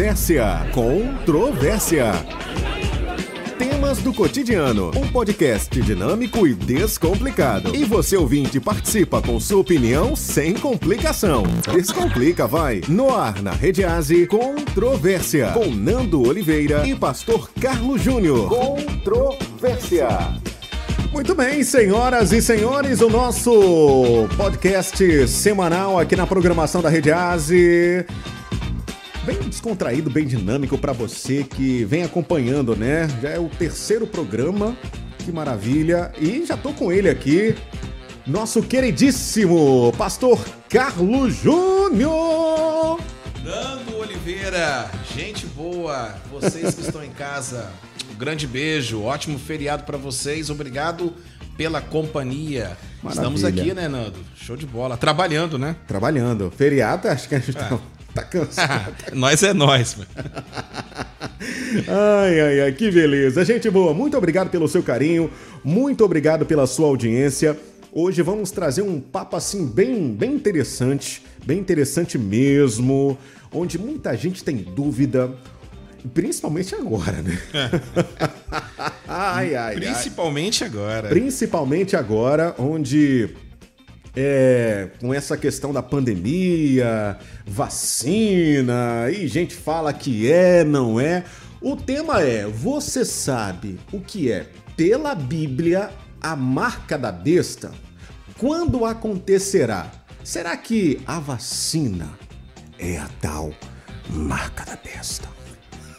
Controvérsia. Controvérsia. Temas do cotidiano. Um podcast dinâmico e descomplicado. E você ouvinte participa com sua opinião sem complicação. Descomplica, vai. No ar, na Rede Aze, Controvérsia. Com Nando Oliveira e Pastor Carlos Júnior. Controvérsia. Muito bem, senhoras e senhores, o nosso podcast semanal aqui na programação da Rede Aze bem descontraído, bem dinâmico para você que vem acompanhando, né? Já é o terceiro programa, que maravilha. E já tô com ele aqui, nosso queridíssimo pastor Carlos Júnior. Nando Oliveira, gente boa, vocês que estão em casa, um grande beijo, ótimo feriado para vocês, obrigado pela companhia. Maravilha. Estamos aqui, né, Nando? Show de bola. Trabalhando, né? Trabalhando. Feriado, acho que a gente é. tá Tá cansado. nós é nós. ai, ai, ai, que beleza. Gente boa, muito obrigado pelo seu carinho, muito obrigado pela sua audiência. Hoje vamos trazer um papo assim bem, bem interessante, bem interessante mesmo, onde muita gente tem dúvida, principalmente agora, né? ai, ai, principalmente ai. agora. Principalmente agora, onde é, com essa questão da pandemia, vacina, e gente fala que é, não é. O tema é: você sabe o que é, pela Bíblia, a marca da besta? Quando acontecerá? Será que a vacina é a tal marca da besta?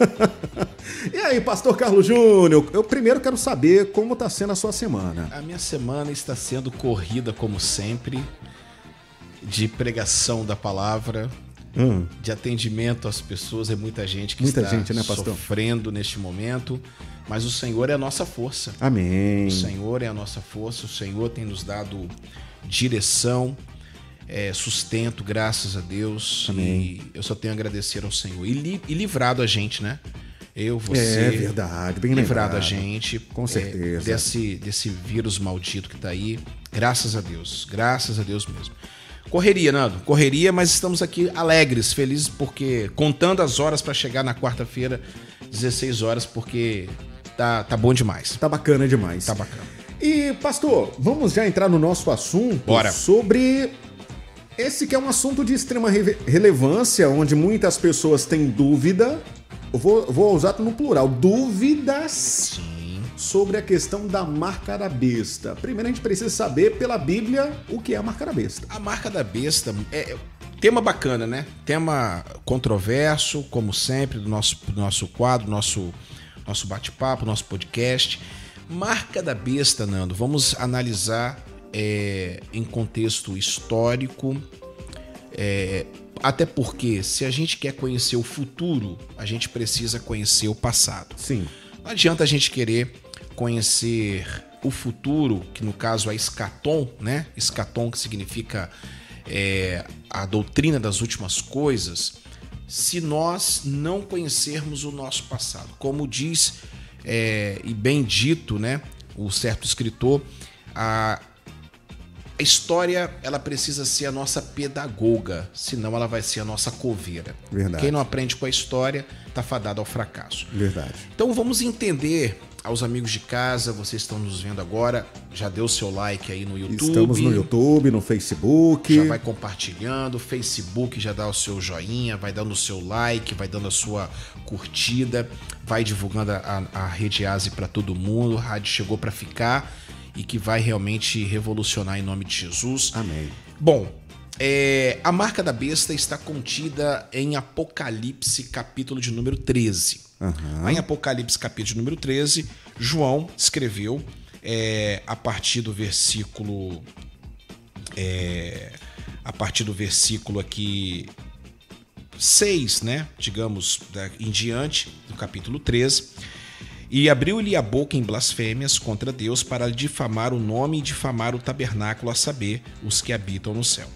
e aí, Pastor Carlos Júnior, eu primeiro quero saber como está sendo a sua semana. A minha semana está sendo corrida, como sempre, de pregação da palavra, hum. de atendimento às pessoas. É muita gente que muita está gente, né, sofrendo neste momento. Mas o Senhor é a nossa força. Amém. O Senhor é a nossa força, o Senhor tem nos dado direção, é, sustento, graças a Deus. Amém. E eu só tenho a agradecer ao Senhor. E, li, e livrado a gente, né? Eu, você. É verdade, bem livrado lembrado. a gente. Com certeza. É, desse, desse vírus maldito que tá aí. Graças a Deus. Graças a Deus mesmo. Correria, Nando, correria, mas estamos aqui alegres, felizes, porque contando as horas para chegar na quarta-feira, 16 horas, porque tá, tá bom demais. Tá bacana demais. Tá bacana. E, pastor, vamos já entrar no nosso assunto Bora. sobre esse que é um assunto de extrema re relevância, onde muitas pessoas têm dúvida. Vou, vou usar no plural, dúvidas Sim. sobre a questão da marca da besta. Primeiro a gente precisa saber pela Bíblia o que é a marca da besta. A marca da besta é, é tema bacana, né? Tema controverso, como sempre, do nosso, do nosso quadro, nosso, nosso bate-papo, nosso podcast. Marca da besta, Nando, vamos analisar é, em contexto histórico, é, até porque se a gente quer conhecer o futuro, a gente precisa conhecer o passado. Sim. Não adianta a gente querer conhecer o futuro, que no caso é escatom, né? Escatom que significa é, a doutrina das últimas coisas, se nós não conhecermos o nosso passado. Como diz é, e bem dito, né? O certo escritor, a, a história, ela precisa ser a nossa pedagoga, senão ela vai ser a nossa coveira. Verdade. Quem não aprende com a história está fadado ao fracasso. Verdade. Então vamos entender aos amigos de casa, vocês estão nos vendo agora, já deu seu like aí no YouTube. Estamos no YouTube, no Facebook. Já vai compartilhando, Facebook já dá o seu joinha, vai dando o seu like, vai dando a sua curtida, vai divulgando a, a Rede Asi para todo mundo. A rádio chegou para ficar e que vai realmente revolucionar em nome de Jesus. Amém. Bom, é, a marca da besta está contida em Apocalipse, capítulo de número 13. Uhum. Em Apocalipse, capítulo de número 13, João escreveu é, a partir do versículo. É, a partir do versículo aqui 6, né? Digamos, em diante, do capítulo 13 e abriu-lhe a boca em blasfêmias contra Deus para difamar o nome e difamar o tabernáculo, a saber, os que habitam no céu.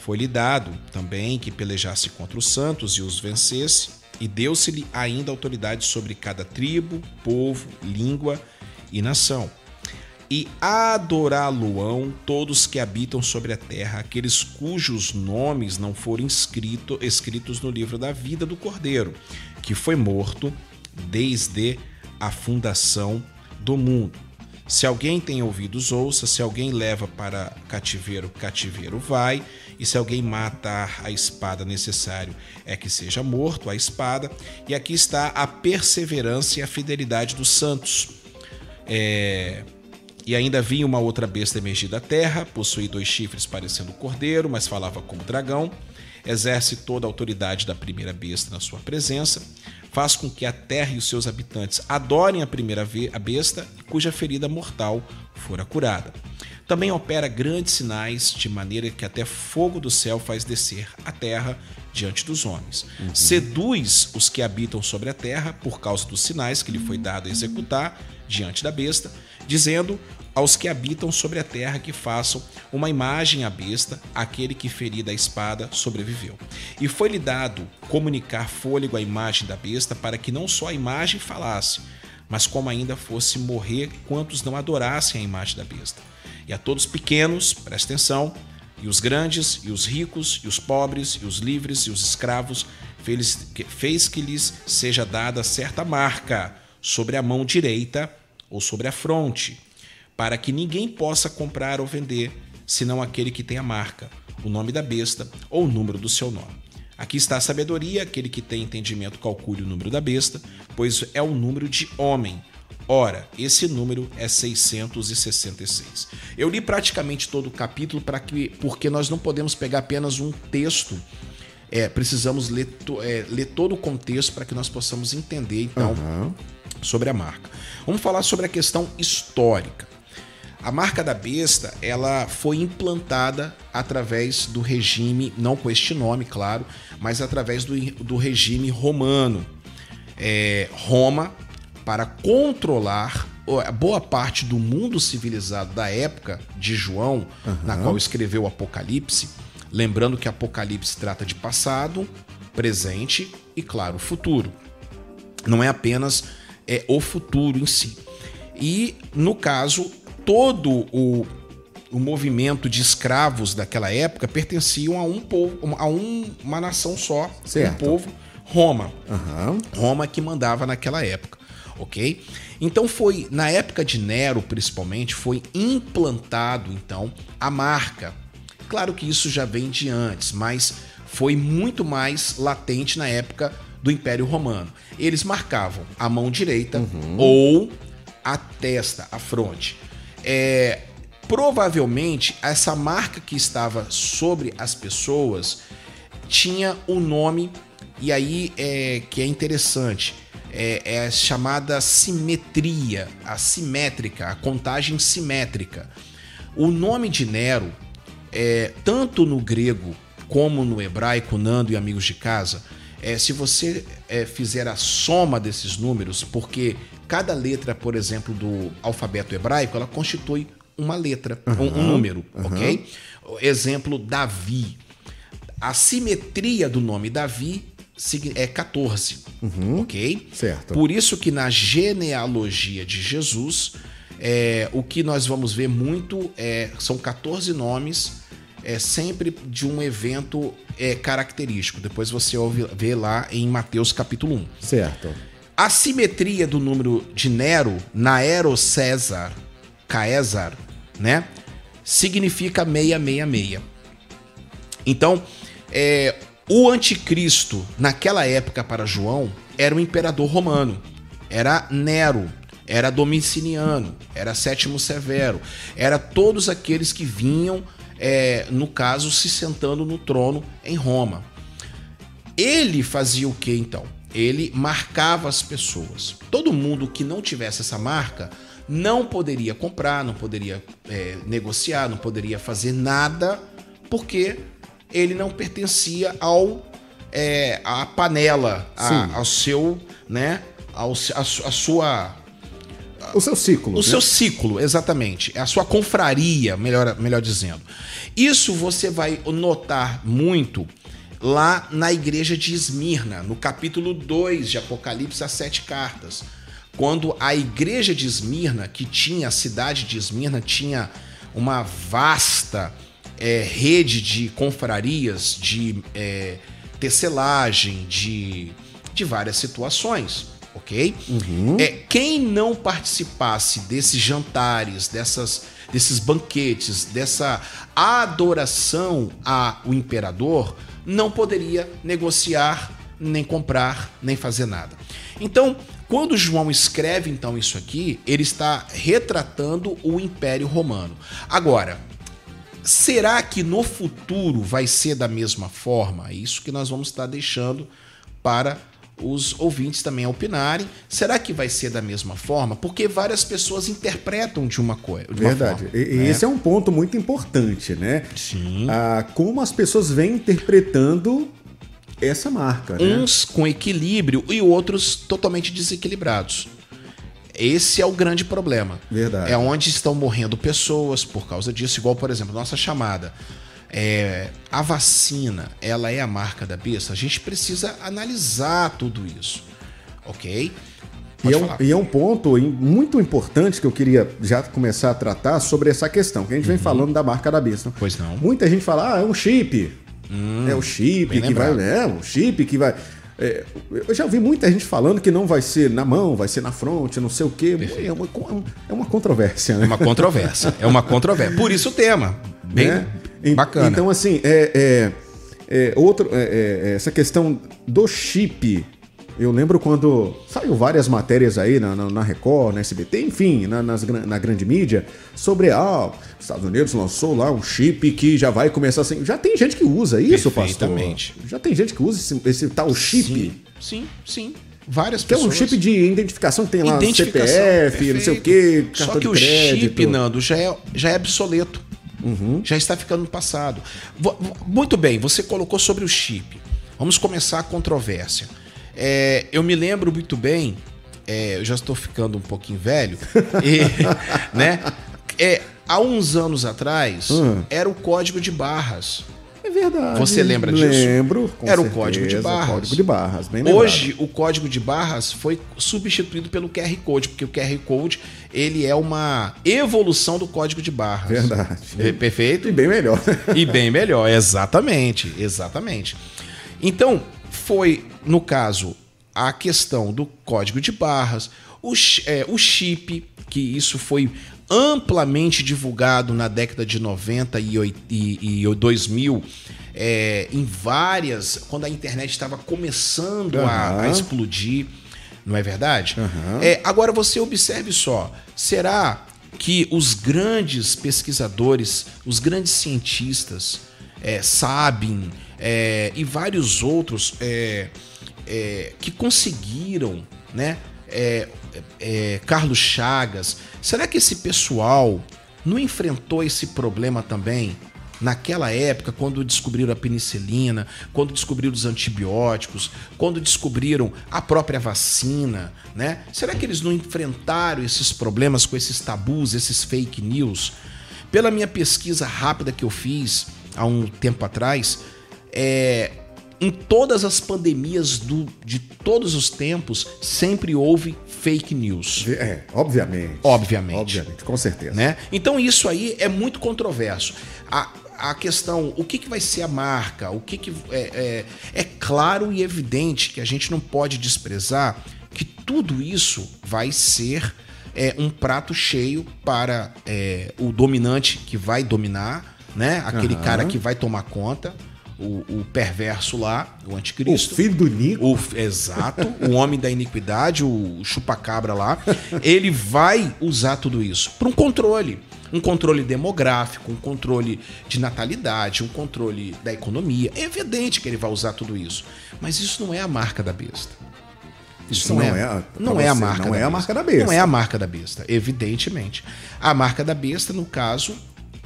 Foi-lhe dado também que pelejasse contra os santos e os vencesse, e deu-se-lhe ainda autoridade sobre cada tribo, povo, língua e nação. e adorá-lo-ão todos que habitam sobre a terra, aqueles cujos nomes não foram escrito, escritos no livro da vida do Cordeiro, que foi morto desde a fundação do mundo. Se alguém tem ouvidos, ouça. Se alguém leva para cativeiro, cativeiro vai. E se alguém matar a espada, necessário é que seja morto a espada. E aqui está a perseverança e a fidelidade dos santos. É... E ainda vinha uma outra besta emergir da terra, possuía dois chifres parecendo cordeiro, mas falava como dragão. Exerce toda a autoridade da primeira besta na sua presença faz com que a terra e os seus habitantes adorem a primeira a besta, cuja ferida mortal fora curada. Também opera grandes sinais, de maneira que até fogo do céu faz descer a terra diante dos homens. Uhum. Seduz os que habitam sobre a terra por causa dos sinais que lhe foi dado a executar diante da besta, dizendo: aos que habitam sobre a terra que façam uma imagem à besta, aquele que ferida a espada sobreviveu. E foi-lhe dado comunicar fôlego à imagem da besta, para que não só a imagem falasse, mas como ainda fosse morrer quantos não adorassem a imagem da besta. E a todos pequenos, presta atenção, e os grandes, e os ricos, e os pobres, e os livres, e os escravos, fez, fez que lhes seja dada certa marca sobre a mão direita ou sobre a fronte para que ninguém possa comprar ou vender, senão aquele que tem a marca, o nome da besta ou o número do seu nome. Aqui está a sabedoria, aquele que tem entendimento calcule o número da besta, pois é o número de homem. Ora, esse número é 666. Eu li praticamente todo o capítulo para que, porque nós não podemos pegar apenas um texto. É, precisamos ler, é, ler todo o contexto para que nós possamos entender então uhum. sobre a marca. Vamos falar sobre a questão histórica. A marca da besta, ela foi implantada através do regime, não com este nome, claro, mas através do, do regime romano. É, Roma, para controlar boa parte do mundo civilizado da época de João, uhum. na qual escreveu o Apocalipse, lembrando que Apocalipse trata de passado, presente e, claro, futuro. Não é apenas é, o futuro em si. E, no caso, todo o, o movimento de escravos daquela época pertenciam a um povo, a um, uma nação só, certo. um povo, Roma. Uhum. Roma que mandava naquela época, ok? Então foi na época de Nero, principalmente, foi implantado então a marca. Claro que isso já vem de antes, mas foi muito mais latente na época do Império Romano. Eles marcavam a mão direita uhum. ou a testa, a fronte. É, provavelmente essa marca que estava sobre as pessoas tinha o um nome e aí é que é interessante é, é chamada simetria, a simétrica, a contagem simétrica. O nome de Nero, é, tanto no grego como no hebraico, Nando e amigos de casa, é, se você é, fizer a soma desses números, porque cada letra, por exemplo, do alfabeto hebraico, ela constitui uma letra, uhum, um, número, uhum. ok? Exemplo, Davi. A simetria do nome Davi é 14, uhum, ok? Certo. Por isso que na genealogia de Jesus, é, o que nós vamos ver muito é, são 14 nomes é sempre de um evento é, característico. Depois você ouve, vê lá em Mateus capítulo 1. Certo. A simetria do número de Nero, Naero César, Caesar, né? Significa 666. Então, é, o anticristo, naquela época para João, era o imperador romano. Era Nero, era Domiciliano, era Sétimo Severo, era todos aqueles que vinham, é, no caso, se sentando no trono em Roma. Ele fazia o que então? Ele marcava as pessoas. Todo mundo que não tivesse essa marca não poderia comprar, não poderia é, negociar, não poderia fazer nada, porque ele não pertencia ao é, à panela, a, ao seu, né, ao, a, a sua o seu ciclo. O né? seu ciclo, exatamente. A sua confraria, melhor, melhor dizendo. Isso você vai notar muito lá na igreja de Esmirna, no capítulo 2 de Apocalipse, as sete cartas. quando a igreja de Esmirna, que tinha, a cidade de Esmirna, tinha uma vasta é, rede de confrarias, de é, tecelagem, de, de várias situações, ok? Uhum. É, quem não participasse desses jantares, dessas, desses banquetes, dessa adoração ao imperador, não poderia negociar, nem comprar, nem fazer nada. Então, quando João escreve então isso aqui, ele está retratando o Império Romano. Agora, será que no futuro vai ser da mesma forma? É isso que nós vamos estar deixando para os ouvintes também opinarem. Será que vai ser da mesma forma? Porque várias pessoas interpretam de uma coisa. Verdade. Forma, e, né? Esse é um ponto muito importante, né? Sim. Ah, como as pessoas vêm interpretando essa marca. Né? Uns com equilíbrio e outros totalmente desequilibrados. Esse é o grande problema. Verdade. É onde estão morrendo pessoas por causa disso, igual, por exemplo, nossa chamada. É, a vacina, ela é a marca da besta? A gente precisa analisar tudo isso, ok? E é, um, e é, um, ponto muito importante que eu queria já começar a tratar sobre essa questão, que a gente vem uhum. falando da marca da besta. Pois não. Muita gente fala, ah, é um chip. Hum, é o chip que vai. É, o chip que vai. É, eu já ouvi muita gente falando que não vai ser na mão, vai ser na fronte, não sei o quê. É uma, é uma controvérsia, né? É uma controvérsia. é uma controvérsia. Por isso o tema. Bem é? Bacana. Então, assim, é, é, é outro, é, essa questão do chip eu lembro quando saiu várias matérias aí na, na, na Record, na SBT, enfim, na, nas, na grande mídia, sobre ah, os Estados Unidos lançou lá um chip que já vai começar assim. Já tem gente que usa isso, pastor. Já tem gente que usa esse, esse tal chip. Sim, sim, sim. Várias que pessoas. é um chip de identificação que tem lá CPF, perfeito. não sei o quê, Só que o chip, Nando, já é, já é obsoleto. Uhum. Já está ficando no passado. Muito bem, você colocou sobre o chip. Vamos começar a controvérsia. É, eu me lembro muito bem, é, eu já estou ficando um pouquinho velho, e, né? É, há uns anos atrás, hum. era o código de barras. É verdade. Você lembra disso? Lembro. Era certeza, o código de barras. Código de barras, bem Hoje, o código de barras foi substituído pelo QR Code, porque o QR Code ele é uma evolução do código de barras. Verdade. É, perfeito? E bem melhor. e bem melhor, exatamente. Exatamente. Então, foi, no caso, a questão do código de barras, o, é, o chip, que isso foi amplamente divulgado na década de 90 e, e, e 2000, é, em várias. quando a internet estava começando uhum. a, a, explodir, não é verdade? Uhum. É, agora você observe só: será que os grandes pesquisadores, os grandes cientistas, é, Sabin é, e vários outros é, é, que conseguiram, né? É, é, Carlos Chagas, será que esse pessoal não enfrentou esse problema também naquela época, quando descobriram a penicilina, quando descobriram os antibióticos, quando descobriram a própria vacina, né? Será que eles não enfrentaram esses problemas com esses tabus, esses fake news? Pela minha pesquisa rápida que eu fiz há um tempo atrás, é, em todas as pandemias do, de todos os tempos, sempre houve fake news. É, obviamente. Obviamente. Obviamente, com certeza. Né? Então isso aí é muito controverso. A, a questão, o que, que vai ser a marca? O que, que é, é, é claro e evidente que a gente não pode desprezar que tudo isso vai ser é, um prato cheio para é, o dominante que vai dominar, né? Aquele uhum. cara que vai tomar conta o, o, perverso lá, o anticristo. O filho do Nico. O, exato, o homem da iniquidade, o chupacabra lá. Ele vai usar tudo isso para um controle. Um controle demográfico, um controle de natalidade, um controle da economia. É evidente que ele vai usar tudo isso. Mas isso não é a marca da besta. Isso, isso não, não, é, é não é a marca não da é a marca da besta. Não é a marca da besta, evidentemente. A marca da besta, no caso,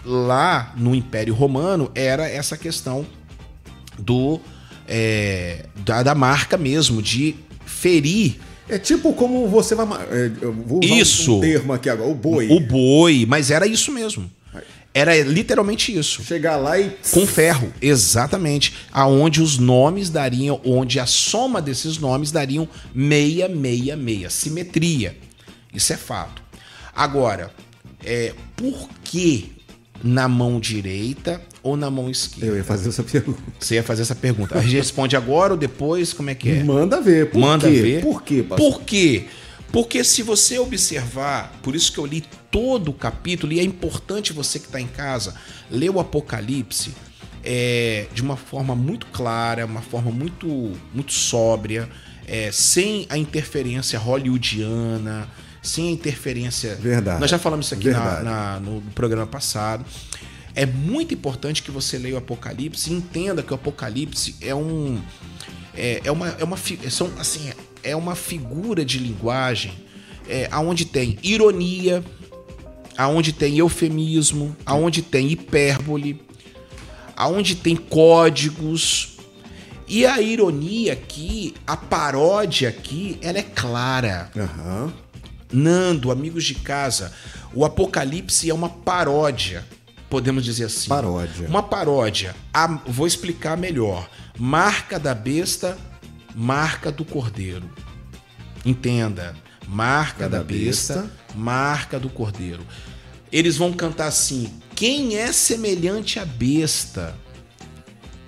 lá no Império Romano, era essa questão do é, da, da marca mesmo, de ferir é tipo como você vai. É, vou usar isso. um termo aqui agora, o boi. O boi, mas era isso mesmo. Era literalmente isso. Chegar lá e. Com ferro, exatamente. Aonde os nomes dariam, onde a soma desses nomes dariam meia, meia, meia. Simetria. Isso é fato. Agora, é, por que na mão direita ou na mão esquerda? Eu ia fazer essa pergunta. Você ia fazer essa pergunta. A gente responde agora ou depois? Como é que é? Manda ver. Por Manda quê? ver. Por quê, pastor? Por quê? Porque se você observar, por isso que eu li todo o capítulo, e é importante você que está em casa ler o Apocalipse é, de uma forma muito clara, uma forma muito, muito sóbria, é, sem a interferência hollywoodiana, sem a interferência. Verdade. Nós já falamos isso aqui na- na- no programa passado. É muito importante que você leia o Apocalipse e entenda que o Apocalipse é um é, é uma é uma são assim é uma figura de linguagem é, aonde tem ironia, aonde tem eufemismo, aonde tem hipérbole, aonde tem códigos. E a ironia aqui, a paródia aqui, ela é clara. Aham. Nando, amigos de casa, o Apocalipse é uma paródia, podemos dizer assim. Paródia. Uma paródia. A- vou explicar melhor. Marca da besta, marca do cordeiro. Entenda. Marca da, da besta, besta. marca do cordeiro. Eles vão cantar assim: quem é semelhante à besta?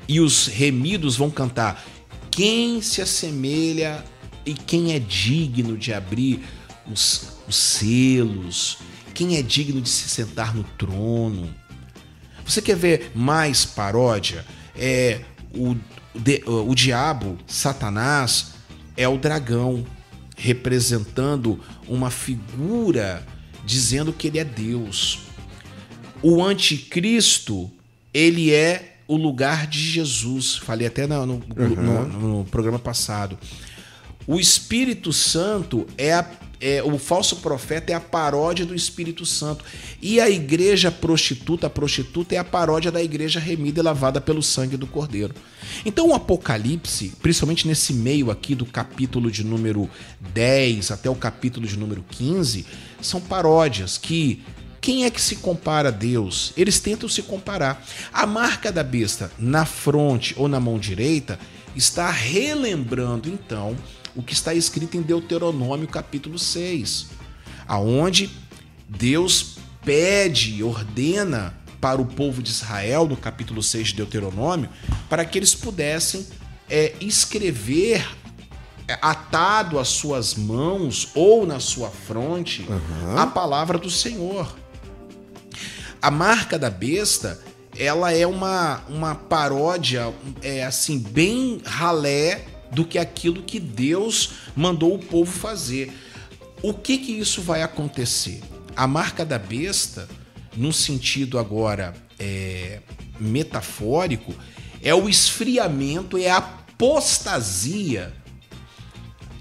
E os remidos vão cantar: quem se assemelha e quem é digno de abrir os, os selos? Quem é digno de se sentar no trono? Você quer ver mais paródia? É o, de- o diabo, Satanás, é o dragão, representando uma figura dizendo que ele é Deus. O anticristo, ele é o lugar de Jesus. Falei até no, no- no- no programa passado. O Espírito Santo é, a- é- o falso profeta é a paródia do Espírito Santo. E a igreja prostituta, a prostituta é a paródia da igreja remida e lavada pelo sangue do Cordeiro. Então o Apocalipse, principalmente nesse meio aqui do capítulo de número 10 até o capítulo de número 15, são paródias que quem é que se compara a Deus? Eles tentam se comparar. A marca da besta na fronte ou na mão direita está relembrando então o que está escrito em Deuteronômio capítulo 6, aonde Deus pede, ordena para o povo de Israel, no capítulo 6 de Deuteronômio, para que eles pudessem é, escrever é, atado às suas mãos ou na sua fronte a palavra do Senhor. A marca da besta, ela é uma, uma paródia, é assim, bem ralé do que aquilo que Deus mandou o povo fazer. O que que isso vai acontecer? A marca da besta, num sentido agora é, metafórico, é o esfriamento, é a apostasia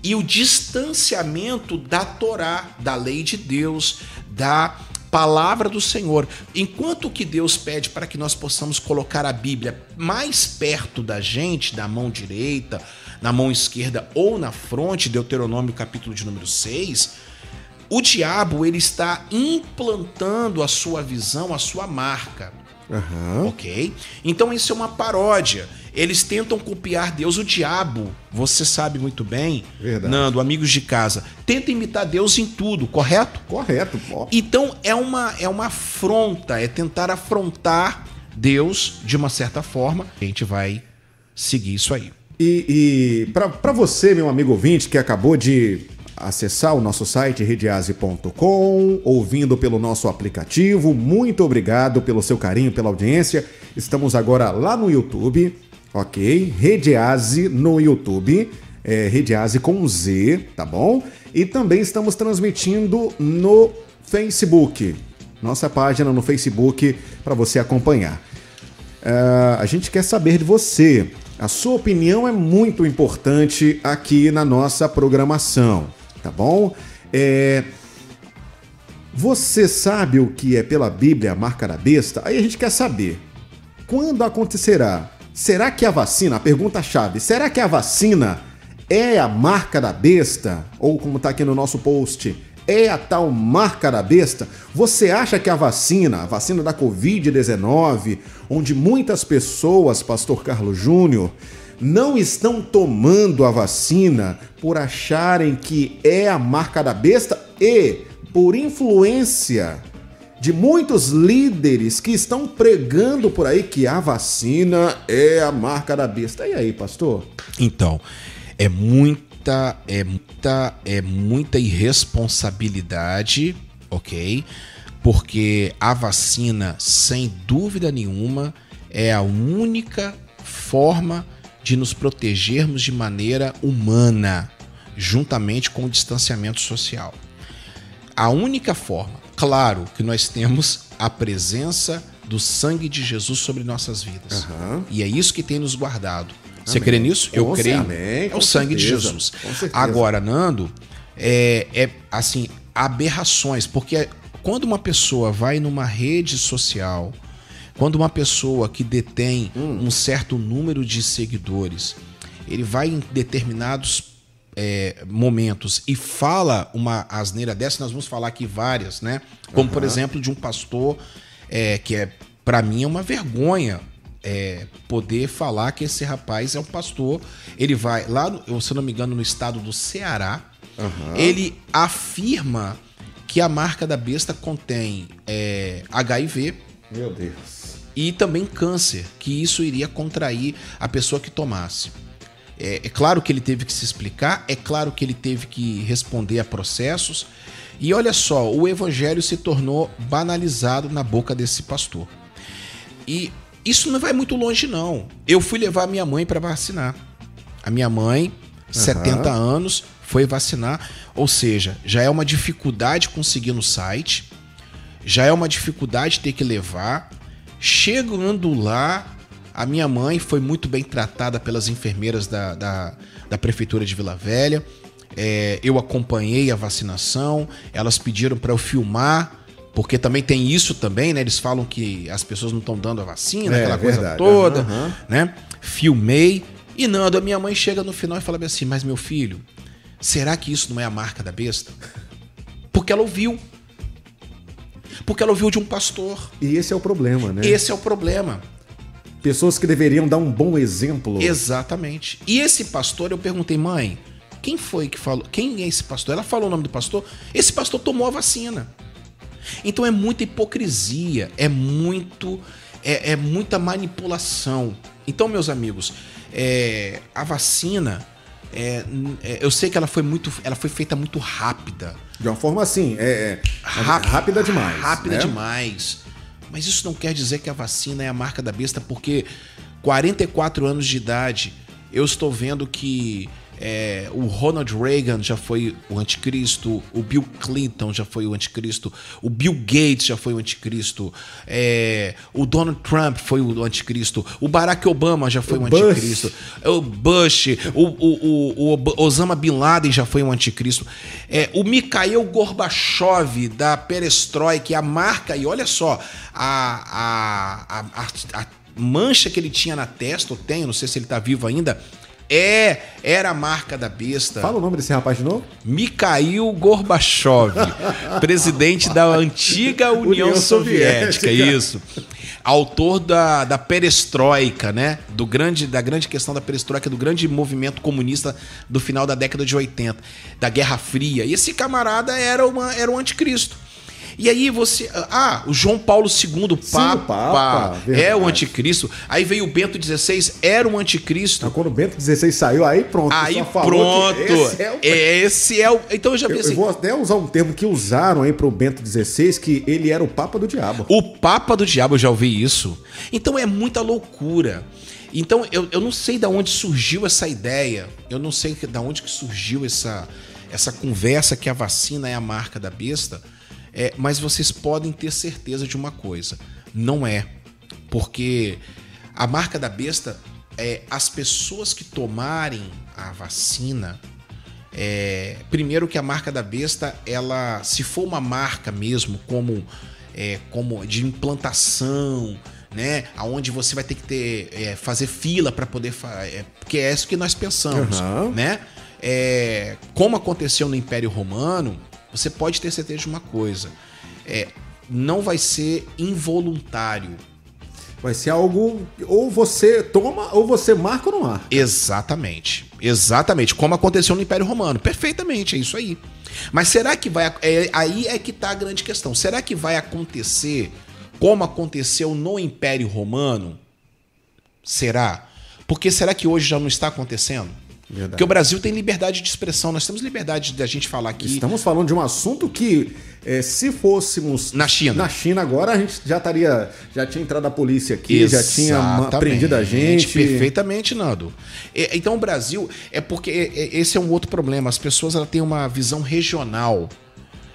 e o distanciamento da Torá, da lei de Deus, da palavra do Senhor. Enquanto que Deus pede para que nós possamos colocar a Bíblia mais perto da gente, da mão direita, na mão esquerda ou na fronte, Deuteronômio capítulo de número 6, o diabo ele está implantando a sua visão, a sua marca. Aham. Ok? Então isso é uma paródia. Eles tentam copiar Deus. O diabo, você sabe muito bem, Verdade. Nando, amigos de casa, tenta imitar Deus em tudo, correto? Correto. Ó. Então é uma, é uma afronta, é tentar afrontar Deus de uma certa forma. A gente vai seguir isso aí. E, e para você, meu amigo ouvinte, que acabou de acessar o nosso site redease.com, ouvindo pelo nosso aplicativo, muito obrigado pelo seu carinho, pela audiência. Estamos agora lá no YouTube, ok? Redease no YouTube, é, com Z, tá bom? E também estamos transmitindo no Facebook, nossa página no Facebook para você acompanhar. Ah, a gente quer saber de você. A sua opinião é muito importante aqui na nossa programação, tá bom? É, Você sabe o que é pela Bíblia a marca da besta? Aí a gente quer saber. Quando acontecerá? Será que a vacina, a pergunta-chave, será que a vacina é a marca da besta? Ou como está aqui no nosso post, é a tal marca da besta? Você acha que a vacina, a vacina da Covid-19, onde muitas pessoas, Pastor Carlos Júnior, não estão tomando a vacina por acharem que é a marca da besta e por influência de muitos líderes que estão pregando por aí que a vacina é a marca da besta. E aí, pastor? Então, é muita, é muita, é muita irresponsabilidade, ok? Porque a vacina, sem dúvida nenhuma, é a única forma de nos protegermos de maneira humana, juntamente com o distanciamento social. A única forma, claro, que nós temos a presença do sangue de Jesus sobre nossas vidas. Uhum. E é isso que tem nos guardado. Você crê nisso? Eu creio. Amém, é o sangue certeza, de Jesus. Agora, Nando, é, é assim, aberrações, porque quando uma pessoa vai numa rede social, quando uma pessoa que detém hum. um certo número de seguidores, ele vai em determinados é, momentos e fala uma asneira dessa, nós vamos falar aqui várias, né? Como, uhum. por exemplo, de um pastor é, que é, para mim, é uma vergonha é, poder falar que esse rapaz é um pastor. Ele vai lá, no, se não me engano, no estado do Ceará. Uhum. Ele afirma que a marca da besta contém é, HIV. Meu Deus. E também câncer, que isso iria contrair a pessoa que tomasse. É, é, claro que ele teve que se explicar, é claro que ele teve que responder a processos. E olha só, o evangelho se tornou banalizado na boca desse pastor. E isso não vai muito longe, não. Eu fui levar minha mãe para vacinar. A minha mãe, uhum. 70 anos, foi vacinar. Ou seja, já é uma dificuldade conseguir no site, já é uma dificuldade ter que levar. Chegando lá, a minha mãe foi muito bem tratada pelas enfermeiras da, da, da Prefeitura de Vila Velha. É, eu acompanhei a vacinação, elas pediram para eu filmar porque também tem isso também, né? Eles falam que as pessoas não estão dando a vacina, é, aquela coisa verdade. toda, uhum. né? Filmei. E Nando, a minha mãe chega no final e fala assim: Mas meu filho, será que isso não é a marca da besta? Porque ela ouviu. Porque ela ouviu de um pastor. E esse é o problema, né? Esse é o problema. Pessoas que deveriam dar um bom exemplo. Exatamente. E esse pastor, eu perguntei, mãe, quem foi que falou? Quem é esse pastor? Ela falou o nome do pastor. Esse pastor tomou a vacina. Então é muita hipocrisia, é muito é, é muita manipulação. Então, meus amigos, é, a vacina é, é, eu sei que ela foi muito, ela foi feita muito rápida. De uma forma assim, é, é rápida, rápida demais. Rápida né? demais. Mas isso não quer dizer que a vacina é a marca da besta, porque 44 anos de idade, eu estou vendo que é, o Ronald Reagan já foi o anticristo, o Bill Clinton já foi o anticristo, o Bill Gates já foi o anticristo, é, o Donald Trump foi o anticristo, o Barack Obama já foi o, o anticristo, o Bush, o, o, o, Osama Bin Laden já foi o anticristo, é, o Mikhail Gorbachev da Perestroika, é a marca, e olha só, a, a, a, a mancha que ele tinha na testa, ou tem, não sei se ele está vivo ainda, é, era a marca da besta. Fala o nome desse rapaz de novo. Mikhail Gorbachev, presidente da antiga União, União Soviética, Soviética, isso. Autor da, da perestroika, né? Do grande, da grande questão da perestroika, do grande movimento comunista do final da década de 80, da Guerra Fria. E esse camarada era, uma, era um anticristo. E aí você. Ah, o João Paulo II, o Papa, Sim, o Papa é o anticristo. Aí veio o Bento XVI, era um anticristo. quando o Bento XVI saiu, aí pronto. Aí pronto. Esse é, o... esse é o. Então eu já pensei. Eu, eu vou até usar um termo que usaram aí pro Bento XVI, que ele era o Papa do Diabo. O Papa do Diabo, eu já ouvi isso. Então é muita loucura. Então eu, eu não sei de onde surgiu essa ideia. Eu não sei de onde que surgiu essa, essa conversa que a vacina é a marca da besta. É, mas vocês podem ter certeza de uma coisa: não é. Porque a marca da besta é as pessoas que tomarem a vacina. É, primeiro que a marca da besta, ela, se for uma marca mesmo, como, é, como de implantação, né, aonde você vai ter que ter é, fazer fila para poder, é, porque é isso que nós pensamos, uhum. né? É, como aconteceu no Império Romano, você pode ter certeza de uma coisa: é, não vai ser involuntário. Vai ser algo. Ou você toma, ou você marca ou não marca. Exatamente. Exatamente. Como aconteceu no Império Romano. Perfeitamente, é isso aí. Mas será que vai. É, aí é que tá a grande questão. Será que vai acontecer como aconteceu no Império Romano? Será? Porque será que hoje já não está acontecendo? Verdade. Porque o Brasil tem liberdade de expressão, nós temos liberdade da gente falar aqui. Estamos falando de um assunto que, é, se fôssemos na China, na China agora a gente já estaria, já tinha entrado a polícia aqui, Exatamente. já tinha prendido a gente. Perfeitamente, Nando. Então o Brasil é porque esse é um outro problema. As pessoas elas têm uma visão regional.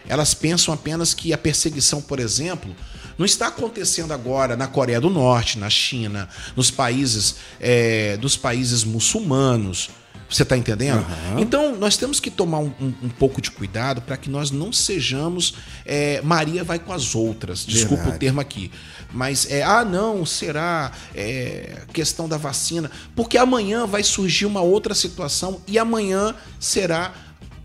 Elas pensam apenas que a perseguição, por exemplo, não está acontecendo agora na Coreia do Norte, na China, nos países é, dos países muçulmanos. Você está entendendo? Uhum. Então, nós temos que tomar um, um, um pouco de cuidado para que nós não sejamos é, Maria vai com as outras. Desculpa Verdade. o termo aqui. Mas é, ah, não, será é, questão da vacina? Porque amanhã vai surgir uma outra situação e amanhã será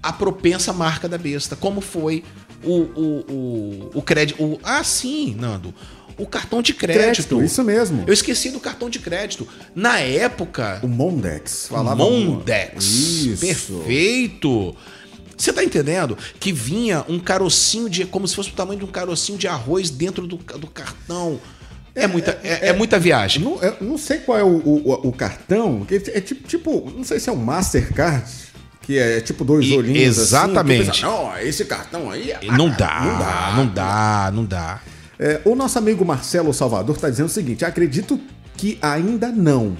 a propensa marca da besta, como foi o, o, o, o crédito. O, ah, sim, Nando o cartão de crédito. crédito. Isso mesmo. Eu esqueci do cartão de crédito. Na época. O Mondex. Falava Mondex. Isso. Perfeito. Você tá entendendo? Que vinha um carocinho de. como se fosse o tamanho de um carocinho de arroz dentro do, do cartão. É muita, é, é, é muita viagem. Não, não sei qual é o, o, o cartão. É tipo, tipo, não sei se é um Mastercard. Que é tipo dois e, olhinhos. Assim, exatamente. Assim, não, esse cartão aí. Não dá, não dá, não dá, não dá. É, o nosso amigo Marcelo Salvador está dizendo o seguinte: acredito que ainda não.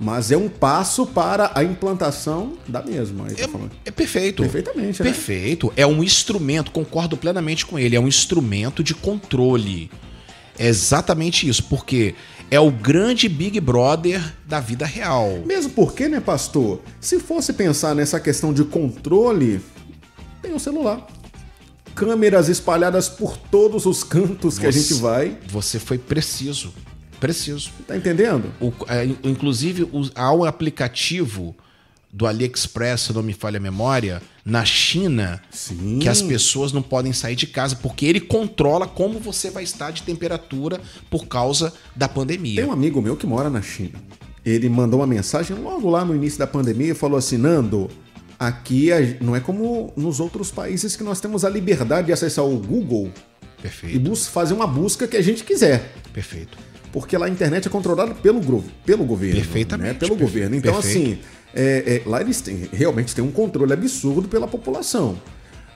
Mas é um passo para a implantação da mesma. Tá é, é, perfeito. Perfeitamente. Né? Perfeito. É um instrumento, concordo plenamente com ele, é um instrumento de controle. É exatamente isso, porque é o grande Big Brother da vida real. Mesmo porque, né, pastor? Se fosse pensar nessa questão de controle, tem o um celular câmeras espalhadas por todos os cantos que a gente vai. Você foi preciso. Preciso. Tá entendendo? O, é, inclusive, o, há um aplicativo do AliExpress, se não me falha a memória, na China, Sim. que as pessoas não podem sair de casa, porque ele controla como você vai estar de temperatura por causa da pandemia. Tem um amigo meu que mora na China. Ele mandou uma mensagem logo lá no início da pandemia e falou assim: Nando, Aqui não é como nos outros países que nós temos a liberdade de acessar o Google Perfeito. e fazer uma busca que a gente quiser. Perfeito. Porque lá a internet é controlada pelo, pelo governo. Perfeitamente. Né? Pelo perfeito, governo. Então, perfeito. assim, é, é, lá eles têm, realmente têm um controle absurdo pela população.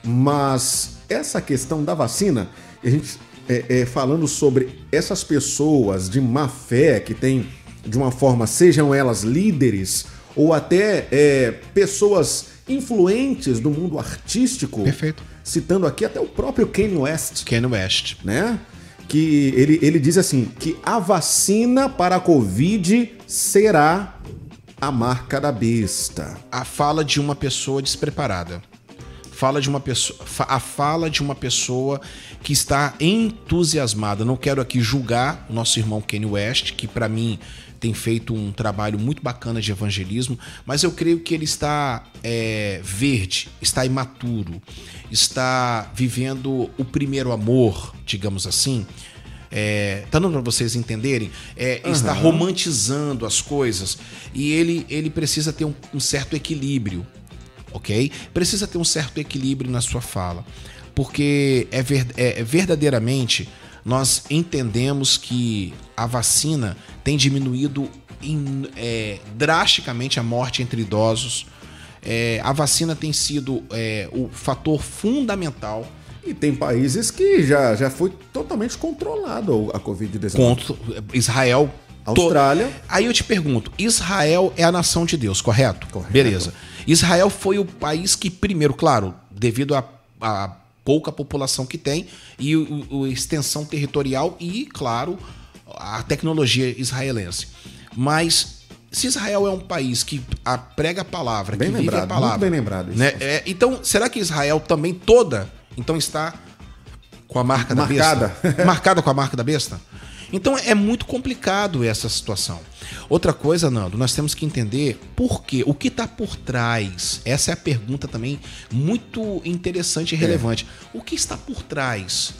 Mas essa questão da vacina, a gente é, é falando sobre essas pessoas de má fé que têm, de uma forma, sejam elas líderes ou até é, pessoas influentes do mundo artístico. Perfeito. Citando aqui até o próprio Kanye West. Kanye West. Né? Que ele, ele diz assim: que a vacina para a Covid será a marca da besta. A fala de uma pessoa despreparada. Fala de uma pessoa, a fala de uma pessoa que está entusiasmada. Não quero aqui julgar o nosso irmão Kanye West, que para mim tem feito um trabalho muito bacana de evangelismo, mas eu creio que ele está é, verde, está imaturo, está vivendo o primeiro amor, digamos assim. É, tá dando para vocês entenderem? É, uhum. Está romantizando as coisas e ele, ele precisa ter um, um certo equilíbrio, ok? Precisa ter um certo equilíbrio na sua fala, porque é, ver, é, é verdadeiramente nós entendemos que a vacina tem diminuído em, é, drasticamente a morte entre idosos. É, a vacina tem sido é, o fator fundamental. E tem países que já, já foi totalmente controlado a Covid-19. Israel. Austrália. To... Aí eu te pergunto: Israel é a nação de Deus, correto? Correto. Beleza. Israel foi o país que, primeiro, claro, devido a, a pouca população que tem e a extensão territorial e, claro, a tecnologia israelense. Mas se Israel é um país que prega a palavra, bem que lembrado, vive a palavra, muito bem lembrado. Né? É, então, será que Israel também toda então está com a marca Marcada. da besta? Marcada com a marca da besta? Então é muito complicado essa situação. Outra coisa, Nando, nós temos que entender por quê, o que está por trás. Essa é a pergunta também muito interessante e relevante. É. O que está por trás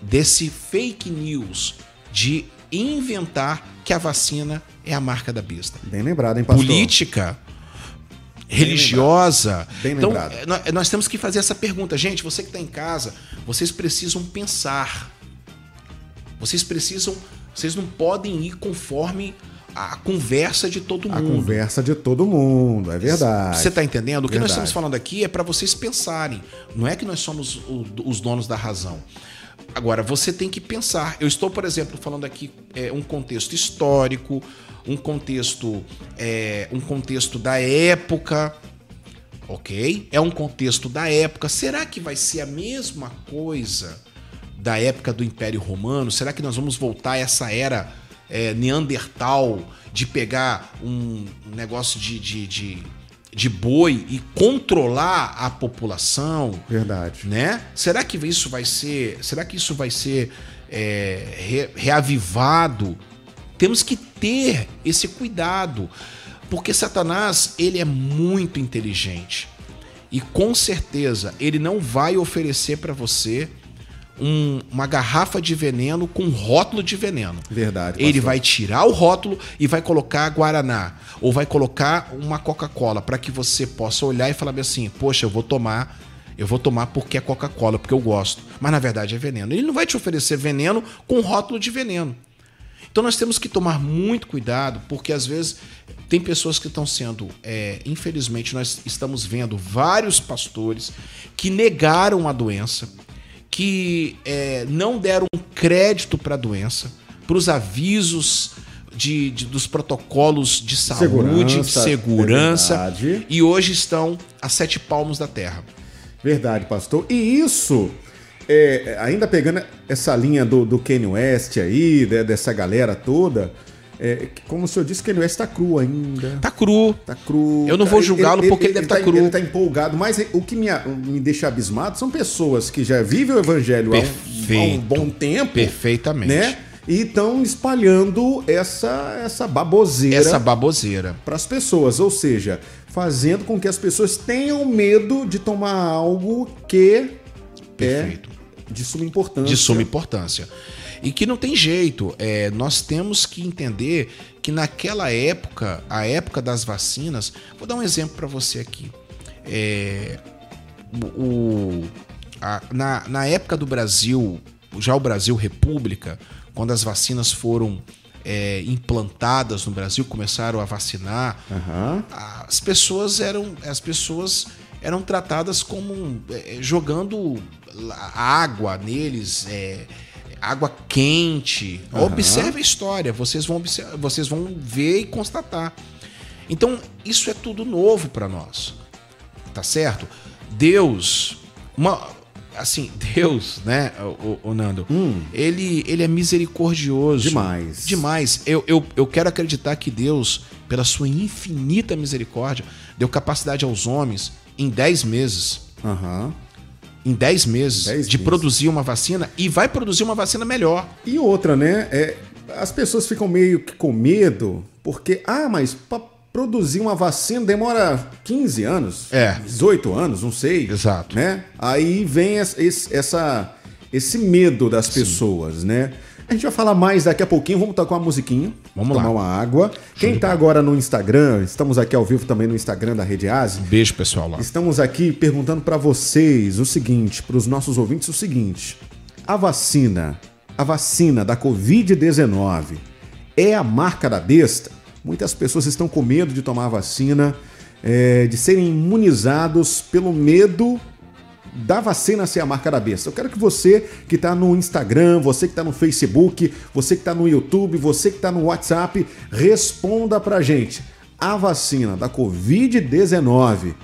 desse fake news de inventar que a vacina é a marca da besta? Bem lembrado, hein, pastor? Política religiosa. Bem então, lembrado. É, nós temos que fazer essa pergunta. Gente, você que está em casa, vocês precisam pensar. Vocês precisam. Vocês não podem ir conforme a conversa de todo mundo. A conversa de todo mundo, é verdade. Você está entendendo? O que verdade. nós estamos falando aqui é para vocês pensarem. Não é que nós somos os donos da razão. Agora, você tem que pensar. Eu estou, por exemplo, falando aqui é, um contexto histórico, um contexto, é, um contexto da época, ok? É um contexto da época. Será que vai ser a mesma coisa da época do Império Romano? Será que nós vamos voltar a essa era é, Neandertal de pegar um negócio de, de, de de boi e controlar a população. Verdade. Né? Será que isso vai ser. Será que isso vai ser é, re, reavivado temos que ter esse cuidado, porque Satanás ele é muito inteligente e com certeza ele não vai oferecer para você um, uma garrafa de veneno com rótulo de veneno. Verdade. Pastor. Ele vai tirar o rótulo e vai colocar Guaraná ou vai colocar uma Coca-Cola para que você possa olhar e falar assim: poxa, eu vou tomar eu vou tomar porque é Coca-Cola, porque eu gosto. Mas na verdade é veneno. Ele não vai te oferecer veneno com rótulo de veneno. Então nós temos que tomar muito cuidado, porque às vezes tem pessoas que estão sendo, é, infelizmente, nós estamos vendo vários pastores que negaram a doença, que é, não deram crédito para a doença, para os avisos de, de, dos protocolos de saúde, segurança, segurança, é e hoje estão a sete palmos da terra. Verdade, pastor. E isso é, ainda pegando essa linha do, do Kanye West aí, né, dessa galera toda, é, como o senhor disse, Kanye West tá cru ainda. Tá cru. Tá cru. Eu não vou julgá-lo porque ele, ele, ele deve estar tá, tá cru. Ele tá empolgado, mas o que me, me deixa abismado são pessoas que já vivem o evangelho há um, há um, bom tempo. Perfeitamente. Né? E estão espalhando essa, essa baboseira. Essa baboseira. Para as pessoas. Ou seja, fazendo com que as pessoas tenham medo de tomar algo que é Perfeito. é de suma importância. De suma importância. E que não tem jeito. É, nós temos que entender que naquela época, a época das vacinas, vou dar um exemplo para você aqui. É, o, a, na, na época do Brasil, já o Brasil República, quando as vacinas foram é, implantadas no Brasil, começaram a vacinar, uhum. as pessoas eram as pessoas eram tratadas como é, jogando água neles, é, água quente. Uhum. Observe a história, vocês vão, vocês vão ver e constatar. Então, isso é tudo novo para nós. Tá certo? Deus, uma, assim, Deus, né, o, o Nando, hum. ele, ele é misericordioso. Demais. Demais. Eu, eu, eu quero acreditar que Deus, pela sua infinita misericórdia, deu capacidade aos homens em 10 meses. Uhum em 10 meses dez de meses. produzir uma vacina e vai produzir uma vacina melhor. E outra, né? É, as pessoas ficam meio que com medo, porque, ah, mas para produzir uma vacina demora 15 anos, é. 18 anos, não sei. Exato. Né? Aí vem esse, essa, esse medo das Sim. pessoas, né? A gente vai falar mais daqui a pouquinho. Vamos tocar uma musiquinha. Vamos tomar lá. uma água. Quem está agora no Instagram, estamos aqui ao vivo também no Instagram da Rede Asi. Beijo, pessoal lá. Estamos aqui perguntando para vocês o seguinte, para os nossos ouvintes o seguinte: a vacina, a vacina da Covid-19 é a marca da besta? Muitas pessoas estão com medo de tomar a vacina, é, de serem imunizados pelo medo da vacina ser a marca da besta. Eu quero que você que está no Instagram, você que está no Facebook, você que está no YouTube, você que está no WhatsApp, responda pra gente. A vacina da Covid-19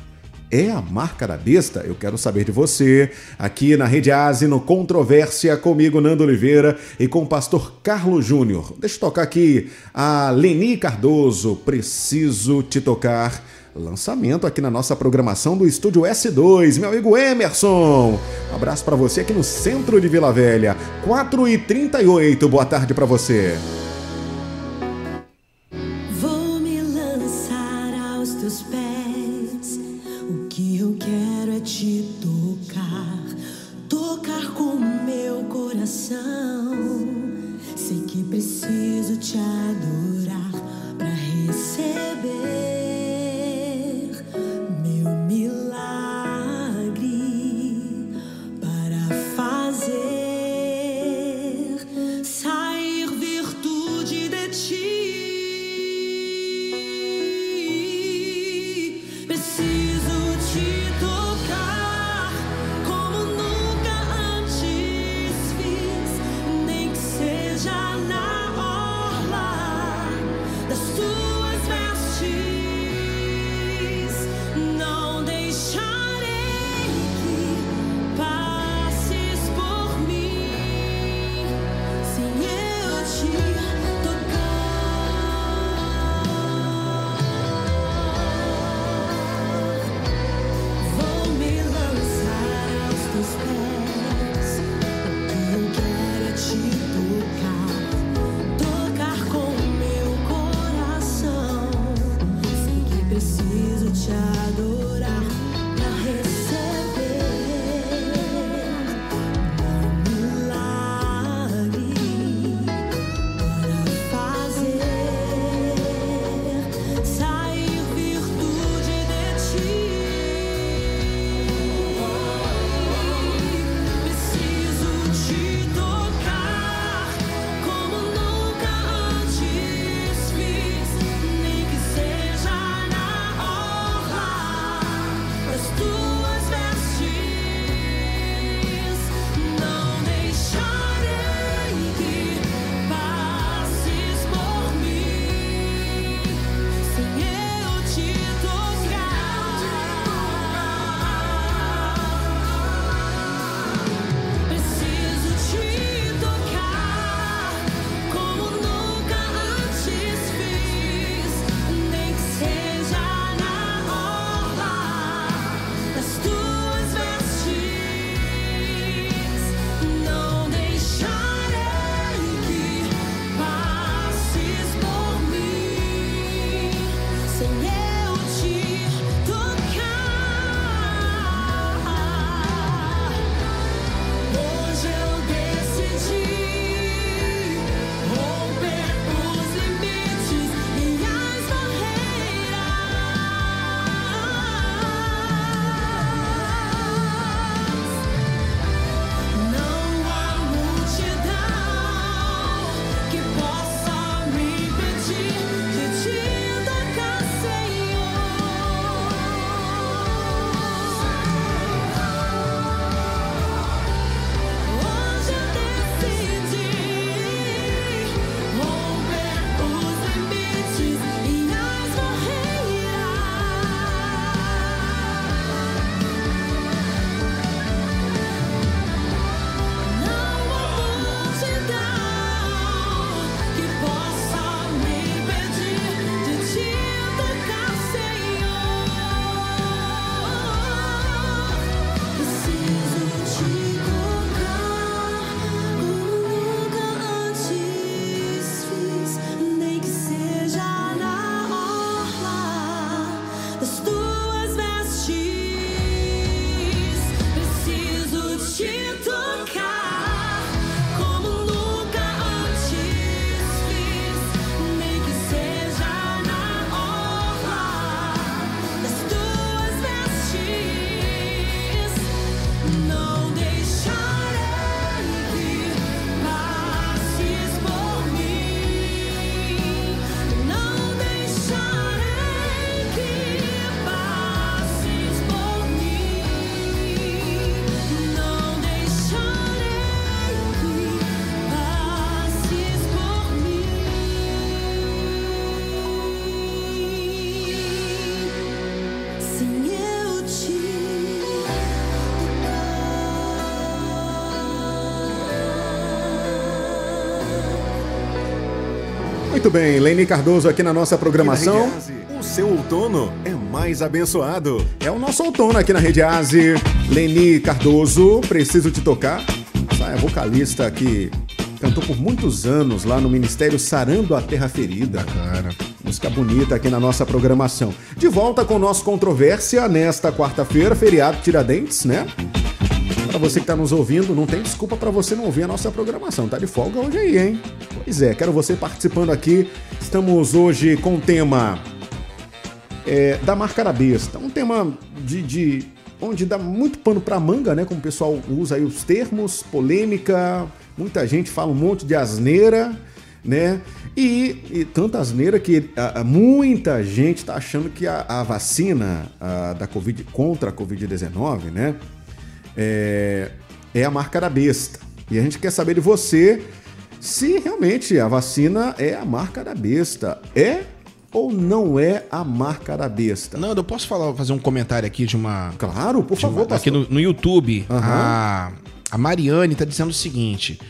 é a marca da besta? Eu quero saber de você, aqui na Rede Asi, no Controvérsia, comigo, Nando Oliveira, e com o pastor Carlos Júnior. Deixa eu tocar aqui a Leni Cardoso, Preciso Te Tocar lançamento aqui na nossa programação do Estúdio S2. Meu amigo Emerson, um abraço para você aqui no centro de Vila Velha, 4h38. Boa tarde para você. Muito bem, Leni Cardoso aqui na nossa programação. O seu outono é mais abençoado. É o nosso outono aqui na Rede Aze. Leni Cardoso, preciso te tocar. Essa é vocalista que cantou por muitos anos lá no Ministério Sarando a Terra Ferida. Cara. Música bonita aqui na nossa programação. De volta com o nosso Controvérsia nesta quarta-feira, feriado Tiradentes, né? Para você que está nos ouvindo, não tem desculpa para você não ouvir a nossa programação. Tá de folga hoje aí, hein? Pois é, quero você participando aqui. Estamos hoje com o tema é, da marca da besta. Um tema de, de onde dá muito pano para manga, né? Como o pessoal usa aí os termos, polêmica, muita gente fala um monte de asneira, né? E, e tanta asneira que a, a, muita gente está achando que a, a vacina da COVID contra a Covid-19, né? É, é a marca da besta. E a gente quer saber de você se realmente a vacina é a marca da besta. É ou não é a marca da besta? Não, eu posso falar, fazer um comentário aqui de uma. Claro, por favor, uma, Aqui no, no YouTube, Aham. a, a Mariane está dizendo o seguinte.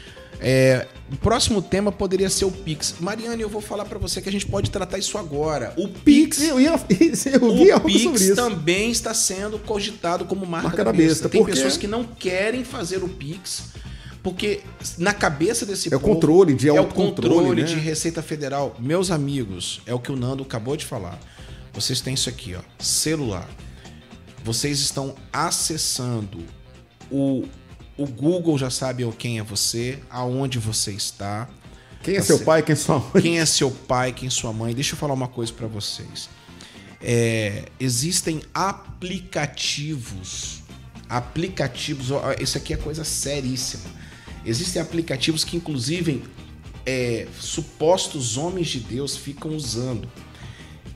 é, o próximo tema poderia ser o Pix. Mariane, eu vou falar para você que a gente pode tratar isso agora. O Pix. Eu, ia, eu vi O Pix também está sendo cogitado como marca, Marca da besta. besta. Tem pessoas que não querem fazer o Pix porque na cabeça desse É o controle, de é o controle né? de Receita Federal. Meus amigos, é o que o Nando acabou de falar. Vocês têm isso aqui, ó, celular. Vocês estão acessando o o Google já sabe quem é você, aonde você está, Quem é Tá seu pai, quem é sua mãe? quem é seu pai, quem é sua mãe. Deixa eu falar uma coisa para vocês. É, existem aplicativos, aplicativos. Isso aqui é coisa seríssima. Existem aplicativos que, inclusive, é, supostos homens de Deus ficam usando,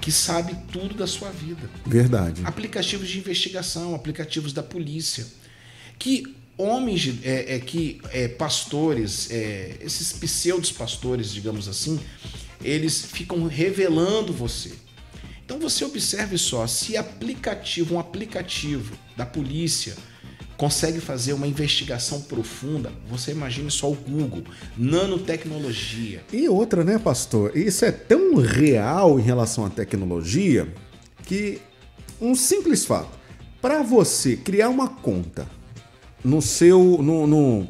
que sabe tudo da sua vida Verdade. aplicativos de investigação, aplicativos da polícia, que homens, de- é, é, que é, pastores, é, esses pseudos pastores, digamos assim, eles ficam revelando você. Então você observe só, se aplicativo, um aplicativo da polícia consegue fazer uma investigação profunda, você imagine só o Google, nanotecnologia. E outra, né, pastor? Isso é tão real em relação à tecnologia que um simples fato. Para você criar uma conta no seu. No, no-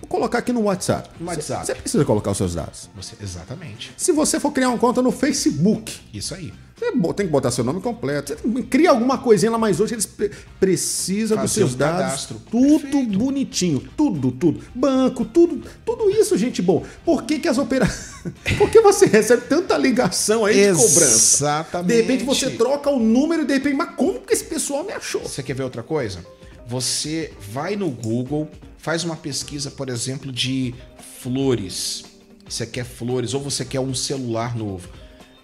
vou colocar aqui no WhatsApp. No WhatsApp. Você precisa colocar os seus dados. Você, exatamente. Se você for criar uma conta no Facebook, Isso aí. Você tem que botar seu nome completo. Você cria alguma coisinha lá, mas hoje eles pre- precisam dos seus dados. cadastro. Tudo Perfeito. bonitinho. Tudo, tudo. Banco, tudo. Tudo isso, gente boa. Por que, que as operações. Por que você recebe tanta ligação aí de cobrança? Exatamente. De repente você troca o número e de repente, mas como que esse pessoal me achou? Você quer ver outra coisa? Você vai no Google, faz uma pesquisa, por exemplo, de flores. Você quer flores ou você quer um celular novo.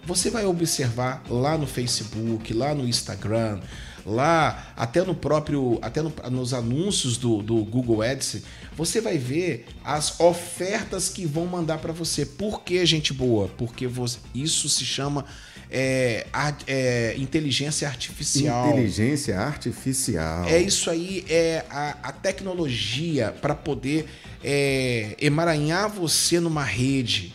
Você vai observar lá no Facebook, lá no Instagram, lá até no próprio, até no- nos anúncios do, do Google Ads, você vai ver as ofertas que vão mandar para você. Por que, gente boa? Porque você- isso se chama é, é, inteligência artificial. Inteligência artificial. É isso aí, é a, a tecnologia para poder é, emaranhar você numa rede.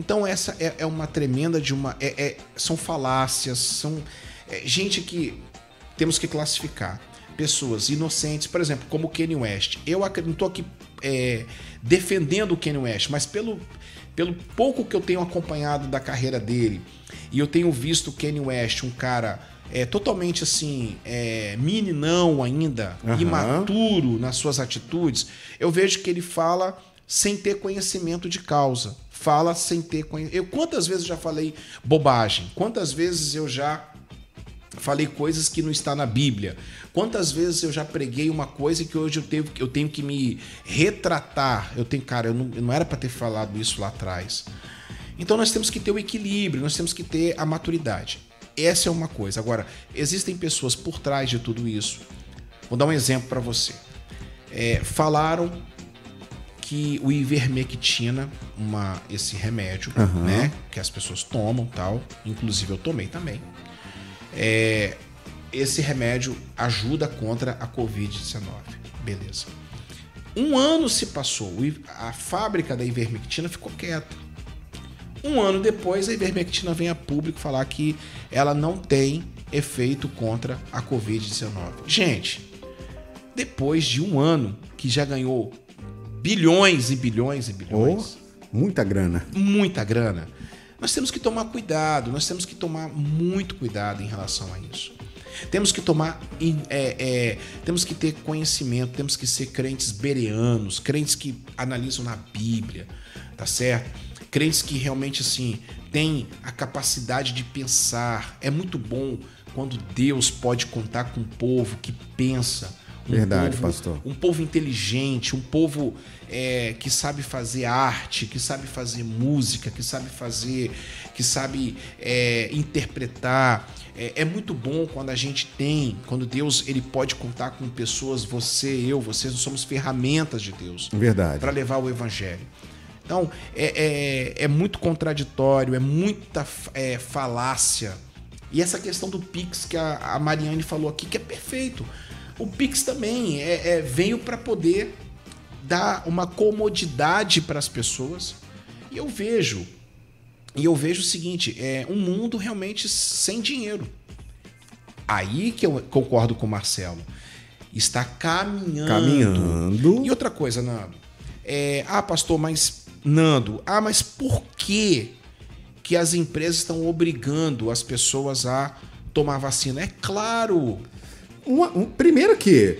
Então essa é, é uma tremenda de uma. é- é- são falácias, são é, gente que temos que classificar. Pessoas inocentes, por exemplo, como o Kanye West. Eu não estou aqui é, defendendo o Kanye West, mas pelo, pelo pouco que eu tenho acompanhado da carreira dele, e eu tenho visto o Kanye West, um cara é, totalmente assim, é, meninão ainda, Aham. imaturo nas suas atitudes, eu vejo que ele fala sem ter conhecimento de causa. Fala sem ter conhecimento. Eu quantas vezes eu já falei bobagem? Quantas vezes eu já falei coisas que não está na Bíblia. Quantas vezes eu já preguei uma coisa que hoje eu tenho, eu tenho que me retratar. Eu tenho, cara, eu não, eu não era para ter falado isso lá atrás. Então nós temos que ter o equilíbrio, nós temos que ter a maturidade. Essa é uma coisa. Agora, existem pessoas por trás de tudo isso. Vou dar um exemplo para você. É, falaram que o ivermectina, uma, esse remédio, Aham. né, que as pessoas tomam, tal, inclusive eu tomei também. É, esse remédio ajuda contra a Covid-19. Beleza. Um ano se passou, a fábrica da ivermectina ficou quieta. Um ano depois, a ivermectina vem a público falar que ela não tem efeito contra a Covid-19. Gente, depois de um ano que já ganhou bilhões e bilhões e bilhões. Oh, muita grana. Muita grana. Nós temos que tomar cuidado, nós temos que tomar muito cuidado em relação a isso. Temos que tomar, é, é, temos que ter conhecimento, temos que ser crentes bereanos, crentes que analisam na Bíblia, tá certo? Crentes que realmente assim têm a capacidade de pensar. É muito bom quando Deus pode contar com um povo que pensa, um Verdade, povo, pastor. Um povo inteligente, um povo é, que sabe fazer arte, que sabe fazer música, que sabe fazer, que sabe é, interpretar. É, é, muito bom quando a gente tem, quando Deus ele pode contar com pessoas, você, eu, vocês, nós somos ferramentas de Deus. Verdade. Para levar o evangelho. Então, é, é, é muito contraditório, é muita é, falácia. E essa questão do Pix que a, a Mariane falou aqui, que é perfeito. O Pix também é, é veio para poder dar uma comodidade para as pessoas. E eu vejo, e eu vejo o seguinte, é um mundo realmente sem dinheiro. Aí que eu concordo com o Marcelo. Está caminhando. Caminhando. E outra coisa, Nando. É, ah, pastor, mas Nando, ah, mas por que que as empresas estão obrigando as pessoas a tomar vacina? É claro, uma, um, primeiro que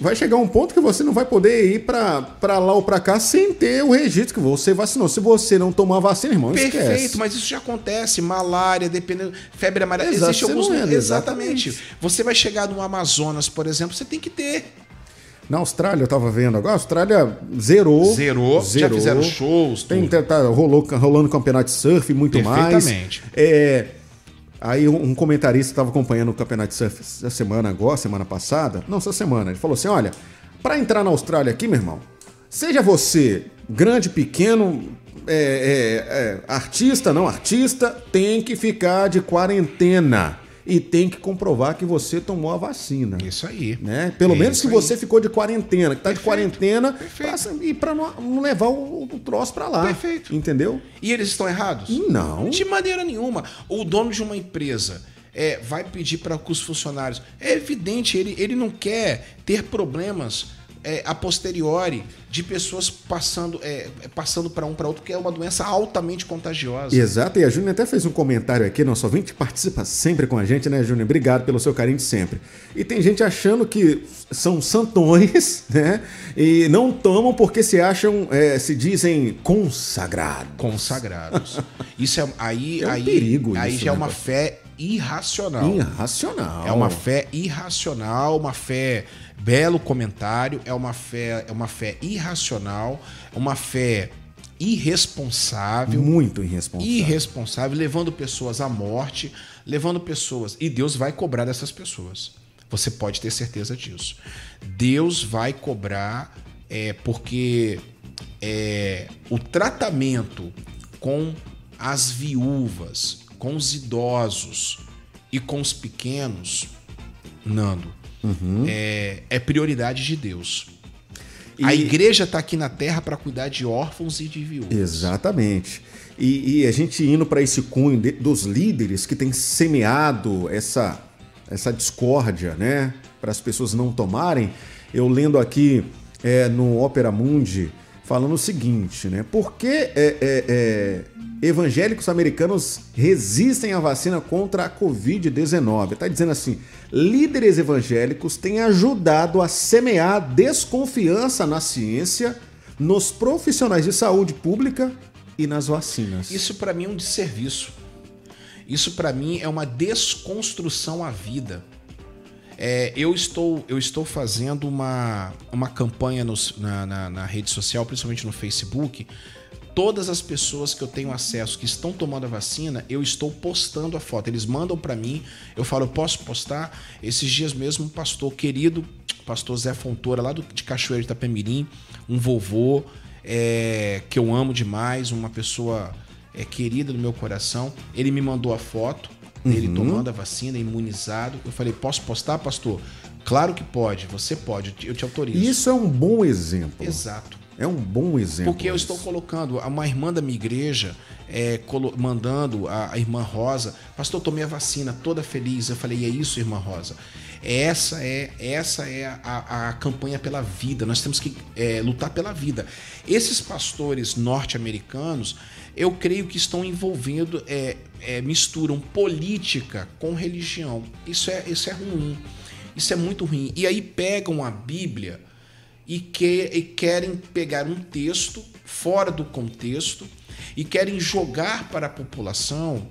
vai chegar um ponto que você não vai poder ir para lá ou para cá sem ter o registro que você vacinou. Se você não tomar vacina, irmão, Perfeito, esquece. mas isso já acontece. Malária, dependendo. Febre amarela. Exato, existe alguns. É, exatamente. exatamente. Você vai chegar no Amazonas, por exemplo, você tem que ter. Na Austrália, eu tava vendo agora, a Austrália zerou. Zerou, zerou. já fizeram shows. Tem, tá, tá, rolou, rolando campeonato de surf e muito mais. Perfeitamente. É Aí um comentarista estava acompanhando o campeonato de surf essa semana agora, semana passada, não, essa semana, ele falou assim, olha, para entrar na Austrália aqui, meu irmão, seja você grande, pequeno, é, é, é, artista, não artista, tem que ficar de quarentena e tem que comprovar que você tomou a vacina. Isso aí. Né? Pelo Isso menos que aí. você ficou de quarentena, que está de quarentena, Perfeito. Pra, e para não, levar o, o troço para lá. Perfeito. Entendeu? E eles estão errados? Não. De maneira nenhuma. O dono de uma empresa é, vai pedir para os funcionários. É evidente, ele, ele não quer ter problemas é, a posteriori de pessoas passando, é, passando para um para outro, que é uma doença altamente contagiosa. Exato, e a Júnior até fez um comentário aqui, nosso ouvinte participa sempre com a gente, né, Júnior? Obrigado pelo seu carinho de sempre. E tem gente achando que são santões, né? E não tomam porque se acham, é, se dizem consagrados. Consagrados. Isso é aí, é um aí, perigo aí isso, já é uma fé irracional. Irracional. É uma fé irracional, uma fé belo comentário, é uma fé, é uma fé irracional, é uma fé irresponsável, muito irresponsável. Irresponsável, levando pessoas à morte, levando pessoas, e Deus vai cobrar dessas pessoas. Você pode ter certeza disso. Deus vai cobrar é, porque é, o tratamento com as viúvas, com os idosos e com os pequenos, Nando, uhum. é, é, prioridade de Deus. E... A igreja está aqui na terra para cuidar de órfãos e de viúvas. Exatamente. E, e a gente indo para esse cunho de, dos líderes que têm semeado essa, essa discórdia, né? Para as pessoas não tomarem. Eu lendo aqui é, no Opera Mundi falando o seguinte, né? Por que é, é, é evangélicos americanos resistem à vacina contra a Covid-19. Está dizendo assim: líderes evangélicos têm ajudado a semear desconfiança na ciência, nos profissionais de saúde pública e nas vacinas. Isso para mim é um desserviço. Isso para mim é uma desconstrução à vida. É, eu, estou, eu estou fazendo uma, uma campanha na, na, na rede social, principalmente no Facebook, todas as pessoas que eu tenho acesso que estão tomando a vacina, eu estou postando a foto. Eles mandam para mim, eu falo, eu posso postar? Esses dias mesmo, um pastor querido, pastor Zé Fontoura, lá do, de Cachoeira de Itapemirim, um vovô é, que eu amo demais, uma pessoa é, querida do meu coração, ele me mandou a foto dele uhum. tomando a vacina, imunizado. Eu falei, posso postar, pastor? Claro que pode, você pode, eu te autorizo. Isso é um bom exemplo. Exato. É um bom exemplo. Porque eu isso. estou colocando uma irmã da minha igreja é, mandando a, a irmã Rosa, pastor, tomei a vacina, toda feliz. Eu falei, e é isso, irmã Rosa. Essa é essa é a, a campanha pela vida. Nós temos que é, lutar pela vida. Esses pastores norte-americanos, eu creio que estão envolvendo, é, é, misturam política com religião. Isso é, isso é ruim. Isso é muito ruim. E aí pegam a Bíblia e, que, e querem pegar um texto fora do contexto e querem jogar para a população.